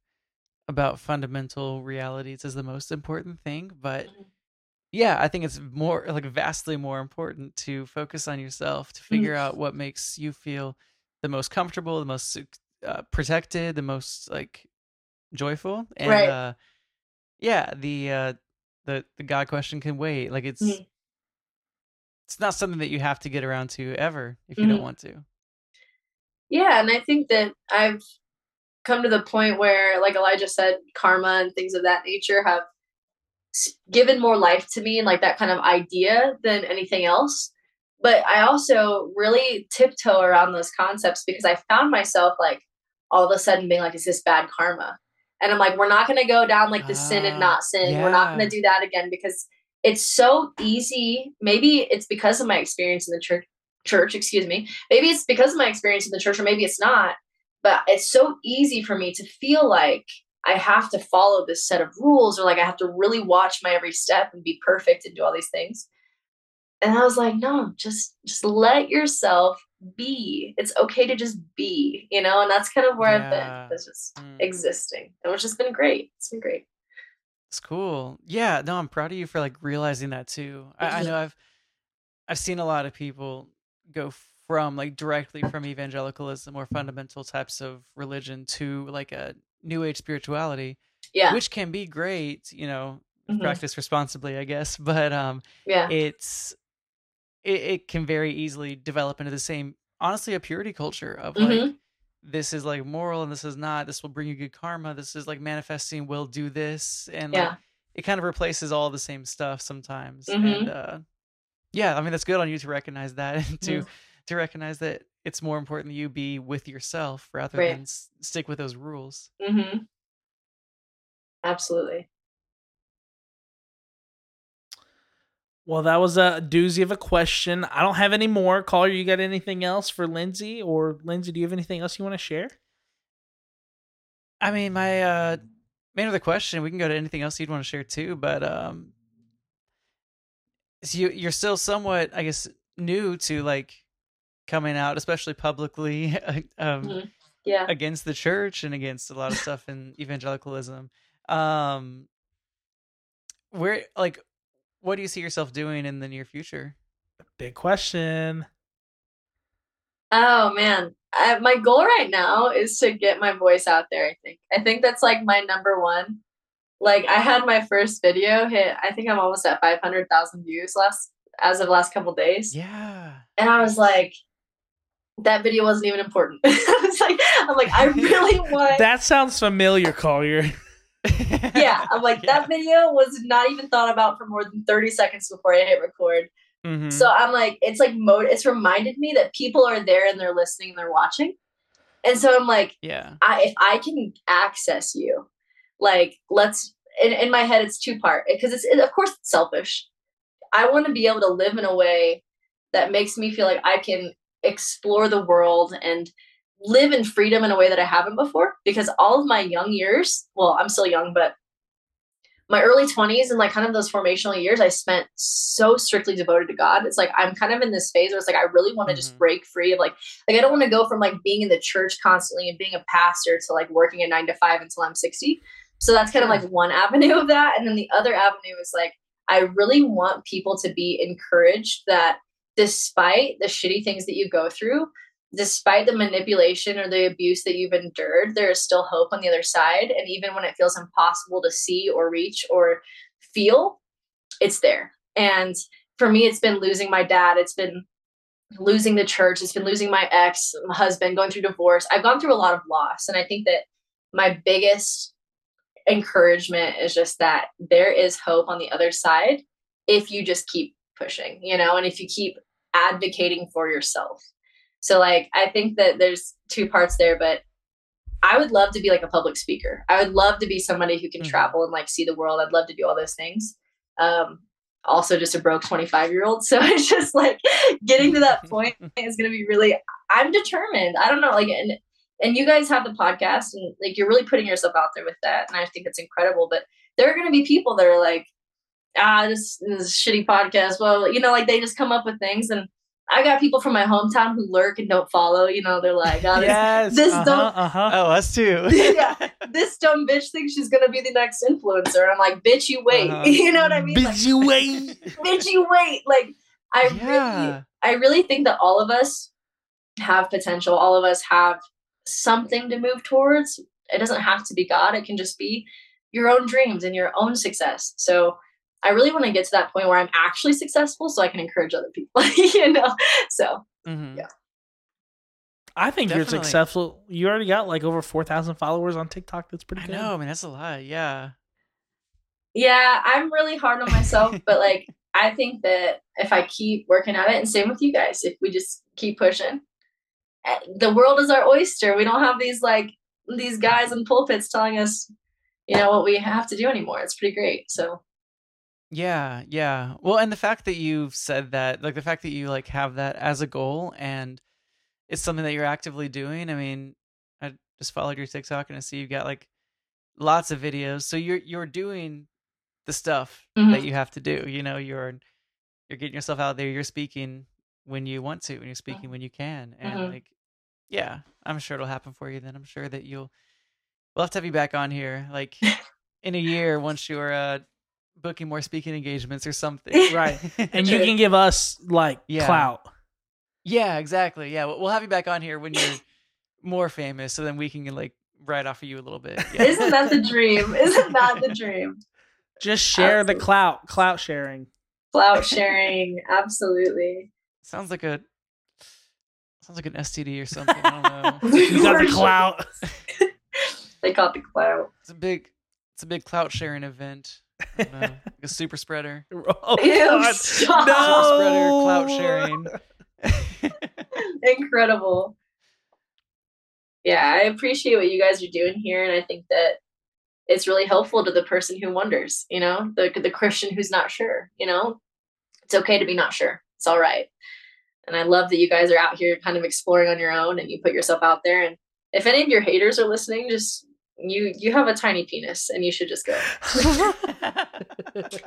about fundamental realities is the most important thing. But Mhm. yeah, I think it's more like vastly more important to focus on yourself to figure out what makes you feel the most comfortable, the most uh, protected, the most like joyful, and Right. uh, yeah, the uh, the the God question can wait. Like it's Mhm. it's not something that you have to get around to ever if you don't Mhm. want to. yeah, and I think that I've come to the point where, like Elijah said, karma and things of that nature have given more life to me and like that kind of idea than anything else. But I also really tiptoe around those concepts because I found myself like all of a sudden being like, is this bad karma? And I'm like, we're not going to go down like the sin and Ah, not sin. We're not going to do that again because it's so easy. Maybe it's because of my experience in the church. Church, excuse me. Maybe it's because of my experience in the church, or maybe it's not. But it's so easy for me to feel like I have to follow this set of rules, or like I have to really watch my every step and be perfect and do all these things. And I was like, no, just just let yourself be. It's okay to just be, you know. And that's kind of where I've been. It's just Mm. existing, and it's just been great. It's been great. It's cool. Yeah, no, I'm proud of you for like realizing that too. I, I know I've I've seen a lot of people go from like directly from evangelicalism or fundamental types of religion to like a new age spirituality, Yeah, which can be great, you know, Mhm. practice responsibly, I guess. But um yeah, it's it, it can very easily develop into the same honestly a purity culture of like this is like moral and this is not this will bring you good karma this is like manifesting will do this and like yeah, it kind of replaces all the same stuff sometimes Mhm. and uh yeah i mean that's good on you to recognize that and to Mhm. to recognize that it's more important that you be with yourself rather Right. than s- stick with those rules hmm absolutely. Well, that was a doozy of a question. I don't have any more. Collier, you got anything else for Lindsey? Or Lindsey, do you have anything else you want to share? i mean my uh main other question we can go to anything else you'd want to share too but um so you you're still somewhat i guess new to like coming out especially publicly um Mhm. Yeah. against the church and against a lot of stuff in evangelicalism. Um, where like, what do you see yourself doing in the near future? Big question. Oh man, I, my goal right now is to get my voice out there. I think. I think that's like my number one. Like I had my first video hit. I think I'm almost at five hundred thousand views last as of last couple days. Yeah. And I was like, that video wasn't even important. I was like, I'm like, I really want. That sounds familiar, Collier. yeah, I'm like that video was not even thought about for more than 30 seconds before I hit record. Mhm. So I'm like, it's like mode. It's reminded me that people are there and they're listening and they're watching. And so I'm like, yeah. I if I can access you, like let's. In, in my head, it's two part because it's it, of course it's selfish. I want to be able to live in a way that makes me feel like I can explore the world and live in freedom in a way that I haven't before. Because all of my young years, well, I'm still young, but my early 20s and like kind of those formational years, I spent so strictly devoted to God. It's like I'm kind of in this phase where it's like I really want to just Mhm. break free of like like I don't want to go from like being in the church constantly and being a pastor to like working a nine to five until I'm 60. So that's kind of like one avenue of that. And then the other avenue is like I really want people to be encouraged that despite the shitty things that you go through, despite the manipulation or the abuse that you've endured, there is still hope on the other side. And even when it feels impossible to see or reach or feel, it's there. And for me, it's been losing my dad. It's been losing the church. It's been losing my ex my husband, going through divorce. I've gone through a lot of loss. And I think that my biggest encouragement is just that there is hope on the other side if you just keep pushing, you know, and if you keep advocating for yourself. So like I think that there's two parts there, but I would love to be like a public speaker. I would love to be somebody who can Mhm. travel and like see the world. I'd love to do all those things. Um also just a broke 25 year old. So it's just like getting to that point is gonna be really I'm determined. I don't know, like and and you guys have the podcast and like you're really putting yourself out there with that. And I think it's incredible. But there are gonna be people that are like, ah, this, this is a shitty podcast. Well, you know, like they just come up with things and I got people from my hometown who lurk and don't follow. You know, they're like, oh, this, yes. this uh-huh, don't- uh-huh. Oh, us too. Yeah. this dumb bitch thinks she's gonna be the next influencer. I'm like, bitch, you wait. Uh-huh. you know what I mean? Like, you wait. bitch, you wait. Like, I really. I really think that all of us have potential. All of us have something to move towards. It doesn't have to be God. It can just be your own dreams and your own success. So I really want to get to that point where I'm actually successful so I can encourage other people, you know? So Mhm. Yeah. I think Definitely. you're successful. You already got like over 4,000 followers on TikTok. That's pretty I good. I know, man. That's a lot. Yeah. yeah, I'm really hard on myself, but like I think that if I keep working at it, and same with you guys, if we just keep pushing, eh, the world is our oyster. We don't have these like these guys in pulpits telling us, you know, what we have to do anymore. It's pretty great. So Yeah, yeah. Well, and the fact that you've said that, like the fact that you like have that as a goal and it's something that you're actively doing. I mean, I just followed your TikTok and I see you've got like lots of videos. So you're you're doing the stuff that Mhm. you have to do. You know, you're you're getting yourself out there, you're speaking when you want to, and you're speaking when you can. And Mhm. like yeah, I'm sure it'll happen for you then. I'm sure that you'll we'll have to have you back on here like in a year once you're uh booking more speaking engagements or something. Right. And you can give us like Yeah. clout. Yeah, exactly. Yeah, we'll we'll have you back on here when you're more famous, so then we can like write off of you a little bit. Yeah. isn't that the dream? Isn't that the dream? Just share the clout, clout sharing. Clout sharing, absolutely. sounds like a sounds like an STD or something. I don't know. You got the clout. They got the clout. It's a big it's a big clout sharing event. I don't know, like a super spreader. Oh, Ew, God. stop. No. Super spreader clout sharing. Incredible. Yeah, I appreciate what you guys are doing here, and I think that it's really helpful to the person who wonders. You know, the the Christian who's not sure. You know, it's okay to be not sure. It's all right. And I love that you guys are out here kind of exploring on your own, and you put yourself out there. And if any of your haters are listening, just you you have a tiny penis, and you should just go.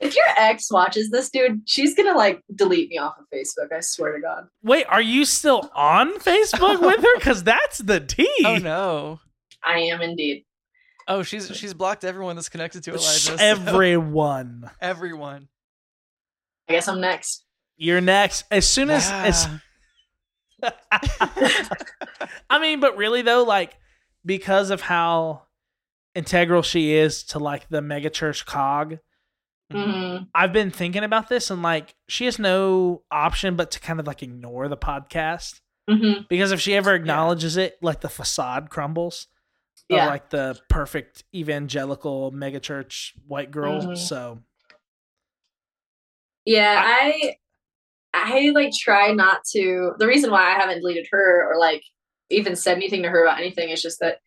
If your ex watches this, dude, she's gonna like delete me off of Facebook. I swear to God. Wait, are you still on Facebook with her? Because that's the tea. oh no. I am indeed. Oh, she's she's blocked everyone that's connected to Elijah. so- Everyone. everyone. I guess I'm next. You're next. As soon as, as Yeah. I mean, but really though, like because of how integral she is to like the megachurch cog, hmm I've been thinking about this and like she has no option but to kind of like ignore the podcast hmm because if she ever acknowledges it, like the facade crumbles. Of Yeah. like the perfect evangelical megachurch white girl. Mhm. So Yeah, I I like try not to the reason why I haven't deleted her or like even said anything to her about anything is just that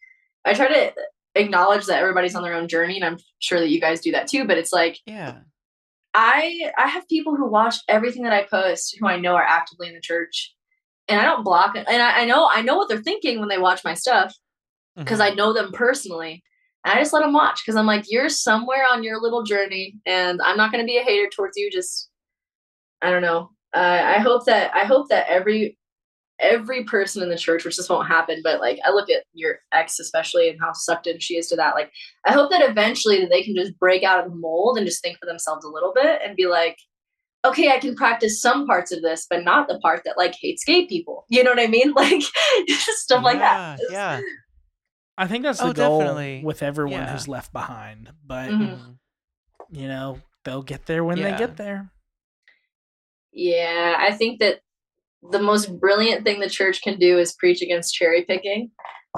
I try to acknowledge that everybody's on their own journey and I'm sure that you guys do that too, but it's like Yeah. I I have people who watch everything that I post who I know are actively in the church. And I don't block it. And I, I know I know what they're thinking when they watch my stuff because Mm-hmm. I know them personally. And I just let them watch because I'm like, you're somewhere on your little journey, and I'm not going to be a hater towards you. Just, I don't know. Uh, I hope that I hope that every every person in the church, which this won't happen, but like I look at your ex especially and how sucked in she is to that. Like, I hope that eventually that they can just break out of the mold and just think for themselves a little bit and be like, okay, I can practice some parts of this, but not the part that like hates gay people. You know what I mean? Like just stuff like that. Yeah. I think that's the Oh, goal definitely. with everyone Yeah. who's left behind. But Mhm. Mhm. you know, they'll get there when Yeah. they get there. Yeah, I think that the most brilliant thing the church can do is preach against cherry picking.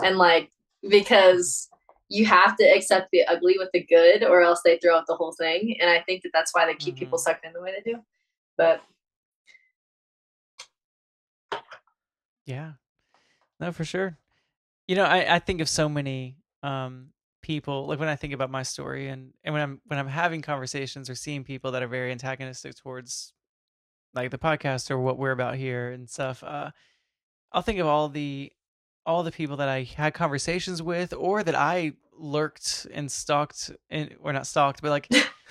And like, because you have to accept the ugly with the good, or else they throw out the whole thing. And I think that that's why they keep people Mhm. sucked in the way they do. But Yeah. No, for sure. You know, I, I think of so many um people like when I think about my story and, and when I'm when I'm having conversations or seeing people that are very antagonistic towards like the podcast or what we're about here and stuff, uh I'll think of all the all the people that I had conversations with or that I lurked and stalked and or not stalked, but like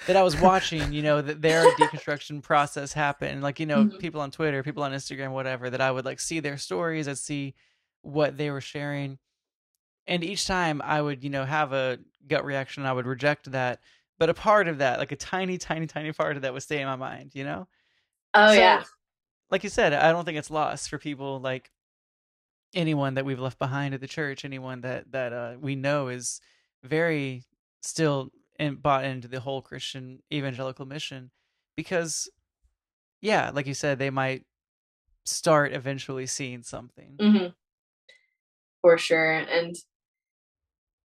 that I was watching, you know, that their deconstruction process happened. Like, you know, Mhm. people on Twitter, people on Instagram, whatever, that I would like see their stories, I'd see what they were sharing. And each time I would, you know, have a gut reaction, I would reject that. But a part of that, like a tiny, tiny, tiny part of that would stay in my mind, you know? Oh So, yeah, Like you said, I don't think it's lost for people like anyone that we've left behind at the church, anyone that that uh, we know is very still in, bought into the whole Christian evangelical mission, because yeah, like you said, they might start eventually seeing something. hmm for sure. And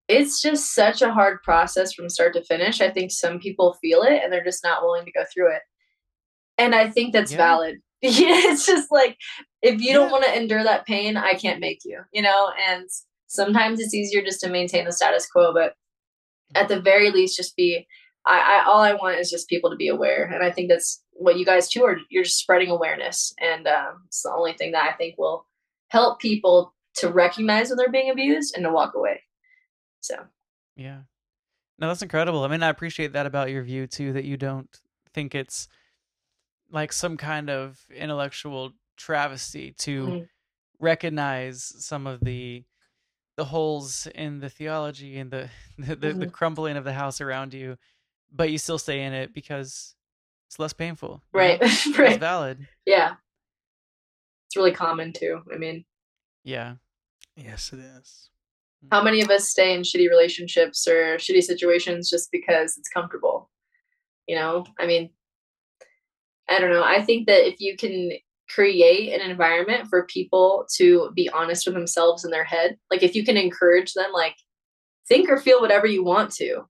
it's just such a hard process from start to finish. I think some people feel it and they're just not willing to go through it. And I think that's Yeah. valid. Yeah, it's just like if you don't want to endure that pain, I can't make you, you know? And sometimes it's easier just to maintain the status quo, but at the very least just be I, I all I want is just people to be aware. And I think that's what you guys too are you're just spreading awareness. And um, it's the only thing that I think will help people to recognize when they're being abused and to walk away. So Yeah. No, that's incredible. I mean, I appreciate that about your view too, that you don't think it's like some kind of intellectual travesty to Mhm. recognize some of the the holes in the theology and the the, the, the Mhm. crumbling of the house around you, but you still stay in it because it's less painful. you know? right, That's right, valid. yeah, it's really common too. I mean, Yeah. Yes, it is. how many of us stay in shitty relationships or shitty situations just because it's comfortable? You know, I mean, I don't know. I think that if you can create an environment for people to be honest with themselves in their head, like if you can encourage them, like think or feel whatever you want to.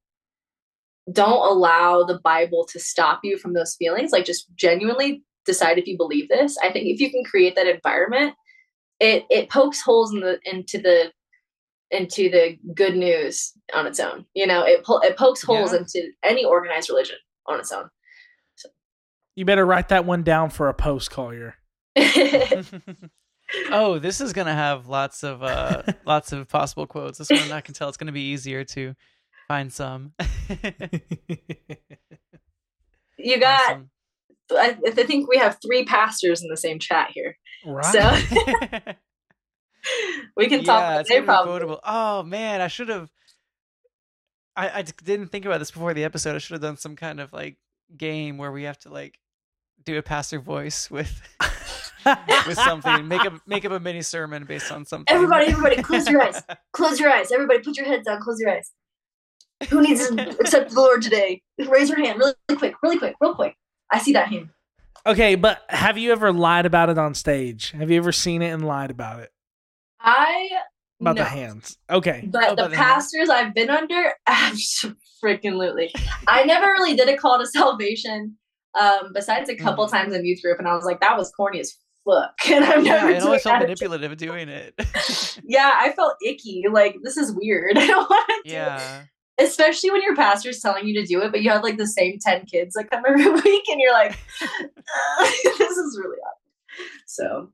Don't allow the Bible to stop you from those feelings. Like just genuinely decide if you believe this. I think if you can create that environment, it it pokes holes in the into the into the good news on its own. You know, it po- it pokes holes Yeah. into any organized religion on its own. You better write that one down for a post, Collier. oh, this is gonna have lots of uh lots of possible quotes. This one I can tell it's gonna be easier to find some. you got. Awesome. I, I think we have three pastors in the same chat here, right. so we can talk. yeah, about it's they probably. quotable. Oh man, I should have. I, I didn't think about this before the episode. I should have done some kind of like game where we have to like do a pastor voice with with something. Make up make up a mini sermon based on something. Everybody, everybody, close your eyes. Close your eyes. Everybody, put your heads down. Close your eyes. Who needs to accept the Lord today? Raise your hand, really quick, really quick, real quick. I see that hand. Okay, but have you ever lied about it on stage? Have you ever seen it and lied about it? I About no. the hands. Okay. But Oh, the by the pastors I've been under, freaking I never really did a call to salvation. Um, besides a couple Mhm. times in youth group, and I was like, that was corny as fuck. And I've Yeah, never it doing always felt manipulative doing it. Yeah, I felt icky. Like this is weird. I don't want to do it. yeah. Especially when your pastor's telling you to do it, but you have like the same 10 kids that come every week, and you're like, "Uh, this is really odd. So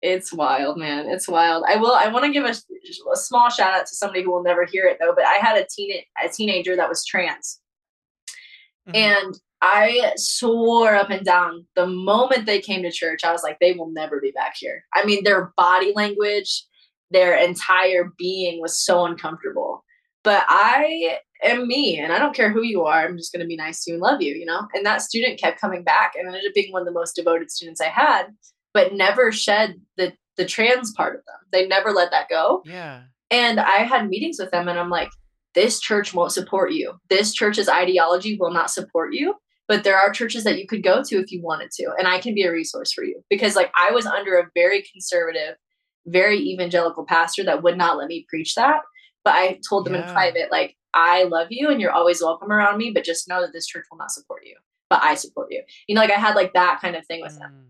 it's wild, man. It's wild. I will. I want to give a, a small shout out to somebody who will never hear it though. But I had a teen a teenager that was trans, Mhm. and I swore up and down the moment they came to church, I was like, they will never be back here. I mean, their body language, their entire being was so uncomfortable. But I am me, and I don't care who you are. I'm just going to be nice to you and love you, you know? And that student kept coming back and ended up being one of the most devoted students I had, but never shed the, the trans part of them. They never let that go. Yeah. And I had meetings with them, and I'm like, this church won't support you. This church's ideology will not support you. But there are churches that you could go to if you wanted to. And I can be a resource for you because, like, I was under a very conservative, very evangelical pastor that would not let me preach that. But I told them in private, like, I love you and you're always welcome around me, but just know that this church will not support you. But I support you. You know, like I had like that kind of thing with them. Mm.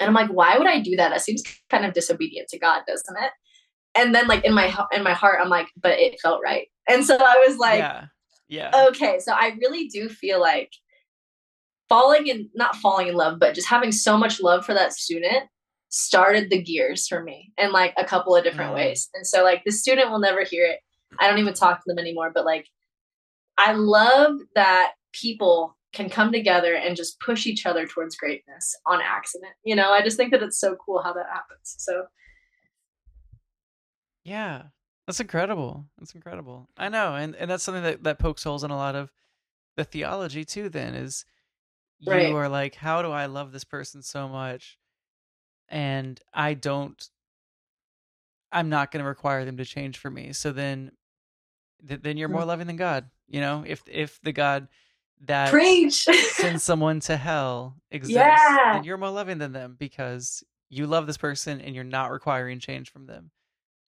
And I'm like, why would I do that? That seems kind of disobedient to God, doesn't it? And then like in my in my heart, I'm like, but it felt right. And so I was like, yeah. Yeah. okay, so I really do feel like falling in not falling in love, but just having so much love for that student started the gears for me in like a couple of different Mm. ways. And so like the student will never hear it. I don't even talk to them anymore, but like I love that people can come together and just push each other towards greatness on accident. You know, I just think that it's so cool how that happens. So Yeah. That's incredible. That's incredible. I know, and and that's something that that pokes holes in a lot of the theology too. Then is you Right. are like, how do I love this person so much, and I don't. I'm not going to require them to change for me. So then, th- then you're more Mm. loving than God. You know, if if the God that preach. sends someone to hell exists, Yeah. then you're more loving than them because you love this person and you're not requiring change from them.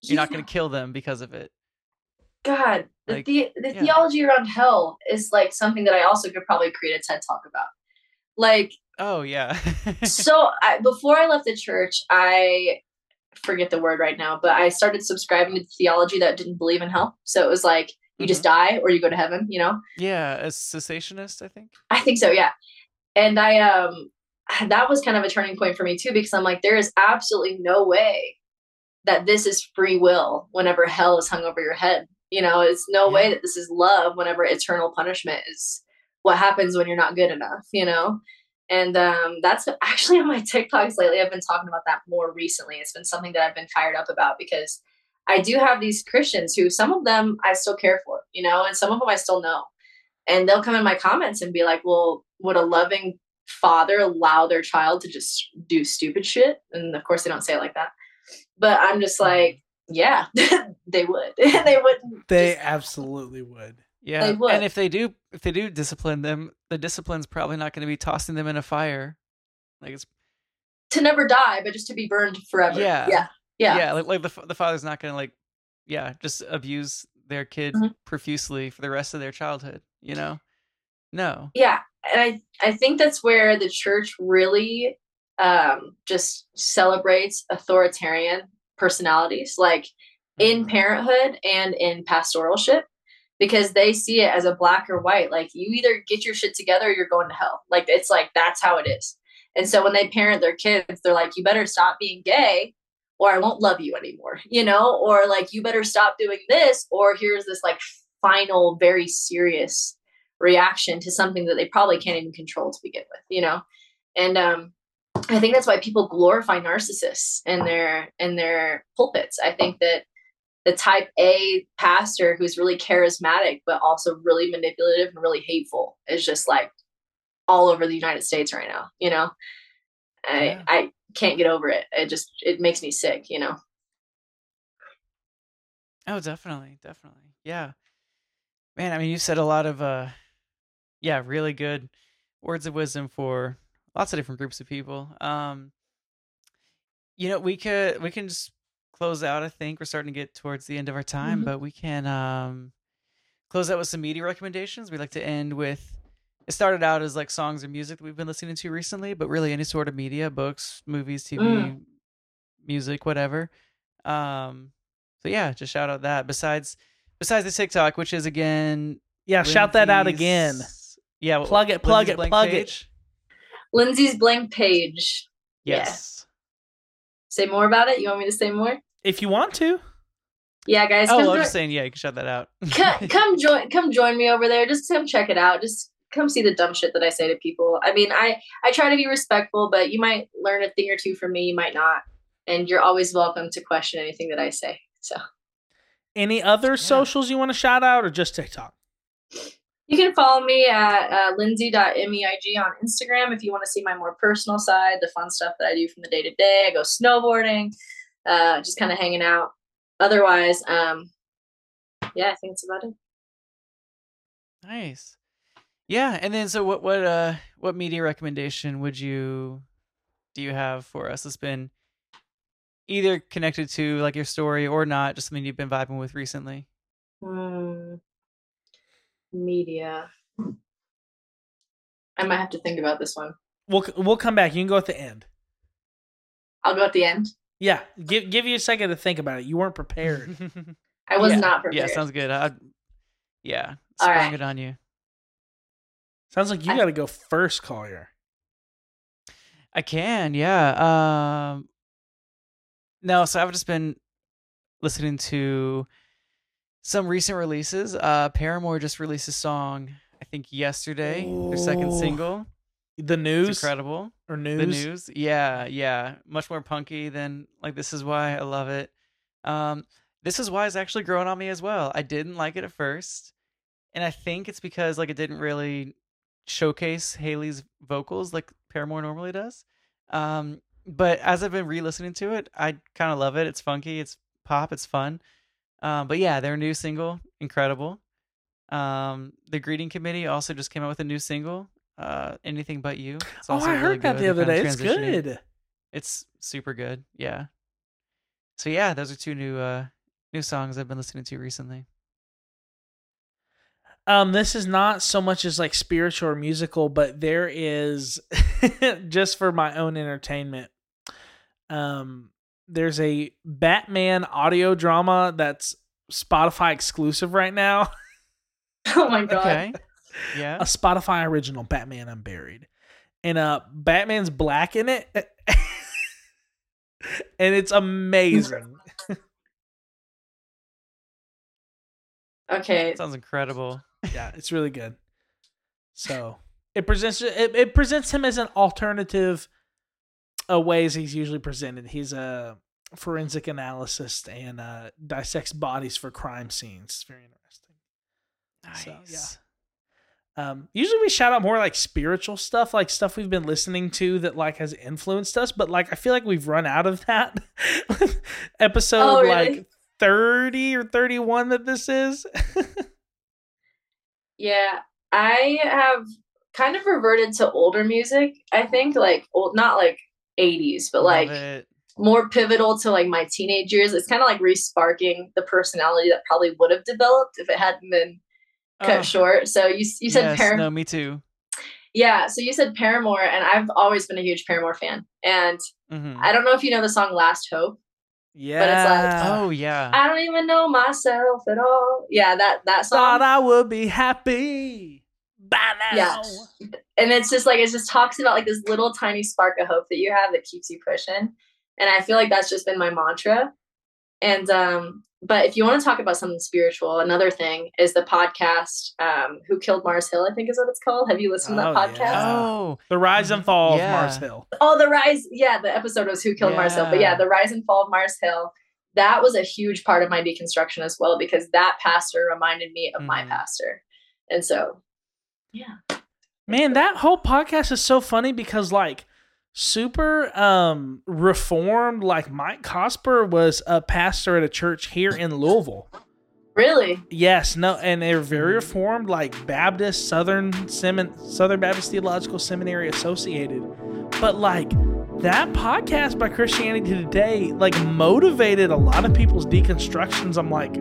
You're not going to kill them because of it. God, the, Like, the, the yeah. theology around hell is like something that I also could probably create a TED talk about. Like, Oh yeah. so I, before I left the church, I forget the word right now, but I started subscribing to theology that didn't believe in hell. So it was like you just die or you go to heaven, you know? yeah, a cessationist, I think. I think so, yeah. And I um that was kind of a turning point for me too because I'm like there is absolutely no way that this is free will whenever hell is hung over your head. You know, it's no way that this is love whenever eternal punishment is what happens when you're not good enough, you know? And um that's actually on my TikToks lately. I've been talking about that more recently. It's been something that I've been fired up about because I do have these Christians who some of them I still care for, you know, and some of them I still know and they'll come in my comments and be like well would a loving father allow their child to just do stupid shit and of course they don't say it like that but i'm just like yeah they would they wouldn't They just- absolutely would. Yeah. would. And if they do if they do discipline them, the discipline's probably not going to be tossing them in a fire. Like it's to never die but just to be burned forever Yeah. yeah yeah, yeah, like, like the the father's not going to like yeah, just abuse their kid Mhm. profusely for the rest of their childhood, you know? No. yeah and i i think that's where the church really um just celebrates authoritarian personalities like in Mhm. parenthood and in pastoralship because they see it as a black or white like you either get your shit together or you're going to hell. Like it's like that's how it is. And so when they parent their kids they're like you better stop being gay or i won't love you anymore you know? Or like you better stop doing this or here's this like final very serious reaction to something that they probably can't even control to begin with you know? And um i think that's why people glorify narcissists in their in their pulpits. I think that the type A pastor who's really charismatic but also really manipulative and really hateful is just like all over the United States right now. You know, I Yeah. I can't get over it. It just it makes me sick. You know. Oh, definitely, definitely. Yeah. Man, I mean, you said a lot of uh yeah, really good words of wisdom for lots of different groups of people. Um you know, we could we can just close out, I think. We're starting to get towards the end of our time, Mhm. but we can um close out with some media recommendations. We like to end with it started out as like songs or music that we've been listening to recently, but really any sort of media, books, movies, TV, Mm. music, whatever. Um so yeah, just shout out that. Besides besides the TikTok, which is again Yeah, shout that out again. Yeah, Plug it, plug Lindsey's it, blank plug it. Lindsey's blank page. Yeah. Yes. Say more about it. You want me to say more? If you want to. Yeah, guys. Oh, I join- was just saying, yeah, you can shout that out. come, come join come join me over there just come check it out just come see the dumb shit that i say to people i mean i i try to be respectful but you might learn a thing or two from me you might not and you're always welcome to question anything that i say so Any other socials you want to shout out or just TikTok? you can follow me at uh, lindsey.meig on instagram if you want to see my more personal side the fun stuff that i do from the day to day i go snowboarding uh, just kind of hanging out otherwise um yeah i think that's about it nice. Yeah, and then so what what uh what media recommendation would you do you have for us that's been either connected to like your story or not, just something you've been vibing with recently? Hmm. Media. I might have to think about this one. We'll we'll come back. You can go at the end. I'll go at the end. Yeah, give give you a second to think about it. You weren't prepared. I was Yeah, not prepared. Yeah, sounds good. I, yeah, All sprung right. it on you. Sounds like you got to go first, Collier. I can, yeah. Um No, so I've just been listening to some recent releases. Uh Paramore just released a song, I think yesterday, their second single. The It's news incredible. Or The news? news. Yeah, yeah. Much more punky than like this is why I love it. Um this is why it's actually growing on me as well. I didn't like it at first. And I think it's because like it didn't really showcase Hayley's vocals like Paramore normally does. Um but as I've been re-listening to it, I kind of love it. It's funky, it's pop, it's fun. Um but yeah, their new single, incredible. Um the Greeting Committee also just came out with a new single, uh Anything But You. It's Oh, I really heard that good. the other day. It's good. It's super good. Yeah. So yeah, those are two new uh new songs I've been listening to recently. Um, this is not so much as like spiritual or musical, but there is just for my own entertainment. Um, there's a Batman audio drama that's Spotify exclusive right now. Oh my god. Okay. Yeah. a Spotify original, Batman Unburied, and uh, Batman's black in it, and it's amazing. Okay. Sounds incredible. yeah, it's really good. So it presents it, it presents him as an alternative uh, ways he's usually presented. He's a forensic analyst and uh, dissects bodies for crime scenes. It's very interesting. Nice. So, yeah. Um, usually we shout out more like spiritual stuff, like stuff we've been listening to that like has influenced us. But like I feel like we've run out of that. Episode Oh, really? like thirty or thirty-one that this is. Yeah. I have kind of reverted to older music, I think. Like old not like 80s, but Love like it. more pivotal to like my teenage years. It's kind of like resparking the personality that probably would have developed if it hadn't been cut Oh, short. So you you said yes, Par- no, me too. Yeah, so you said Paramore and I've always been a huge Paramore fan. And hmm I don't know if you know the song Last Hope. yeah. But it's like, oh yeah. I don't even know myself at all. Yeah, that that song. thought. I would be happy by now. Yeah. and it's just like it just talks about like this little tiny spark of hope that you have that keeps you pushing. And I feel like that's just been my mantra. And um, but if you want to talk about something spiritual, another thing is the podcast um Who Killed Mars Hill, I think is what it's called. Have you listened to that Oh, podcast? yeah. Oh, The rise and fall Yeah. of Mars Hill. Oh, the rise. Yeah, the episode was Who Killed Mars Hill. But yeah, Yeah. the rise and fall of Mars Hill. That was a huge part of my deconstruction as well because that pastor reminded me of my Mhm. pastor. And so, yeah. Man, that whole podcast is so funny because like super um reformed like Mike Cosper was a pastor at a church here in Louisville. Really? Yes, no, and they're very reformed, like Baptist, Southern Semin- Southern Baptist Theological Seminary associated. But like that podcast by Christianity Today, like motivated a lot of people's deconstructions. I'm like,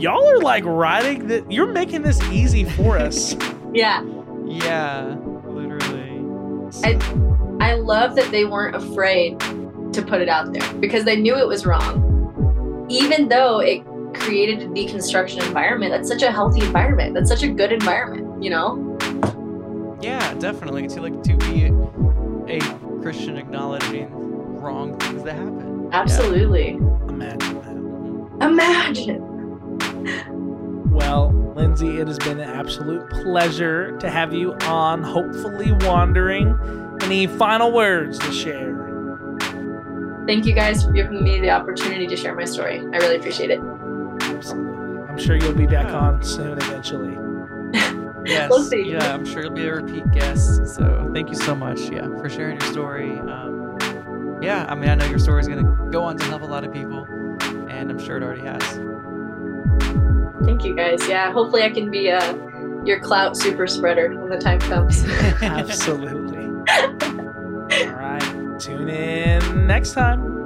y'all are like writing that you're making this easy for us. Yeah. Yeah, literally. I I love that they weren't afraid to put it out there because they knew it was wrong. Even though it created a deconstruction environment, that's such a healthy environment. That's such a good environment, you know? Yeah, definitely. To like to be a Christian acknowledging wrong things that happen. Absolutely. Imagine that. Imagine. Well, Lindsey, it has been an absolute pleasure to have you on. Hopefully, wandering. Any final words to share? Thank you guys for giving me the opportunity to share my story. I really appreciate it. Absolutely. I'm sure you'll be back Yeah. on soon eventually. Yes. We'll see. Yeah, I'm sure you'll be a repeat guest. So thank you so much, yeah, for sharing your story. Um, yeah, I mean, I know your story is gonna go on to help a lot of people, and I'm sure it already has. Thank you guys. Yeah, hopefully I can be uh, your clout super spreader when the time comes. Absolutely. All right. Tune in next time.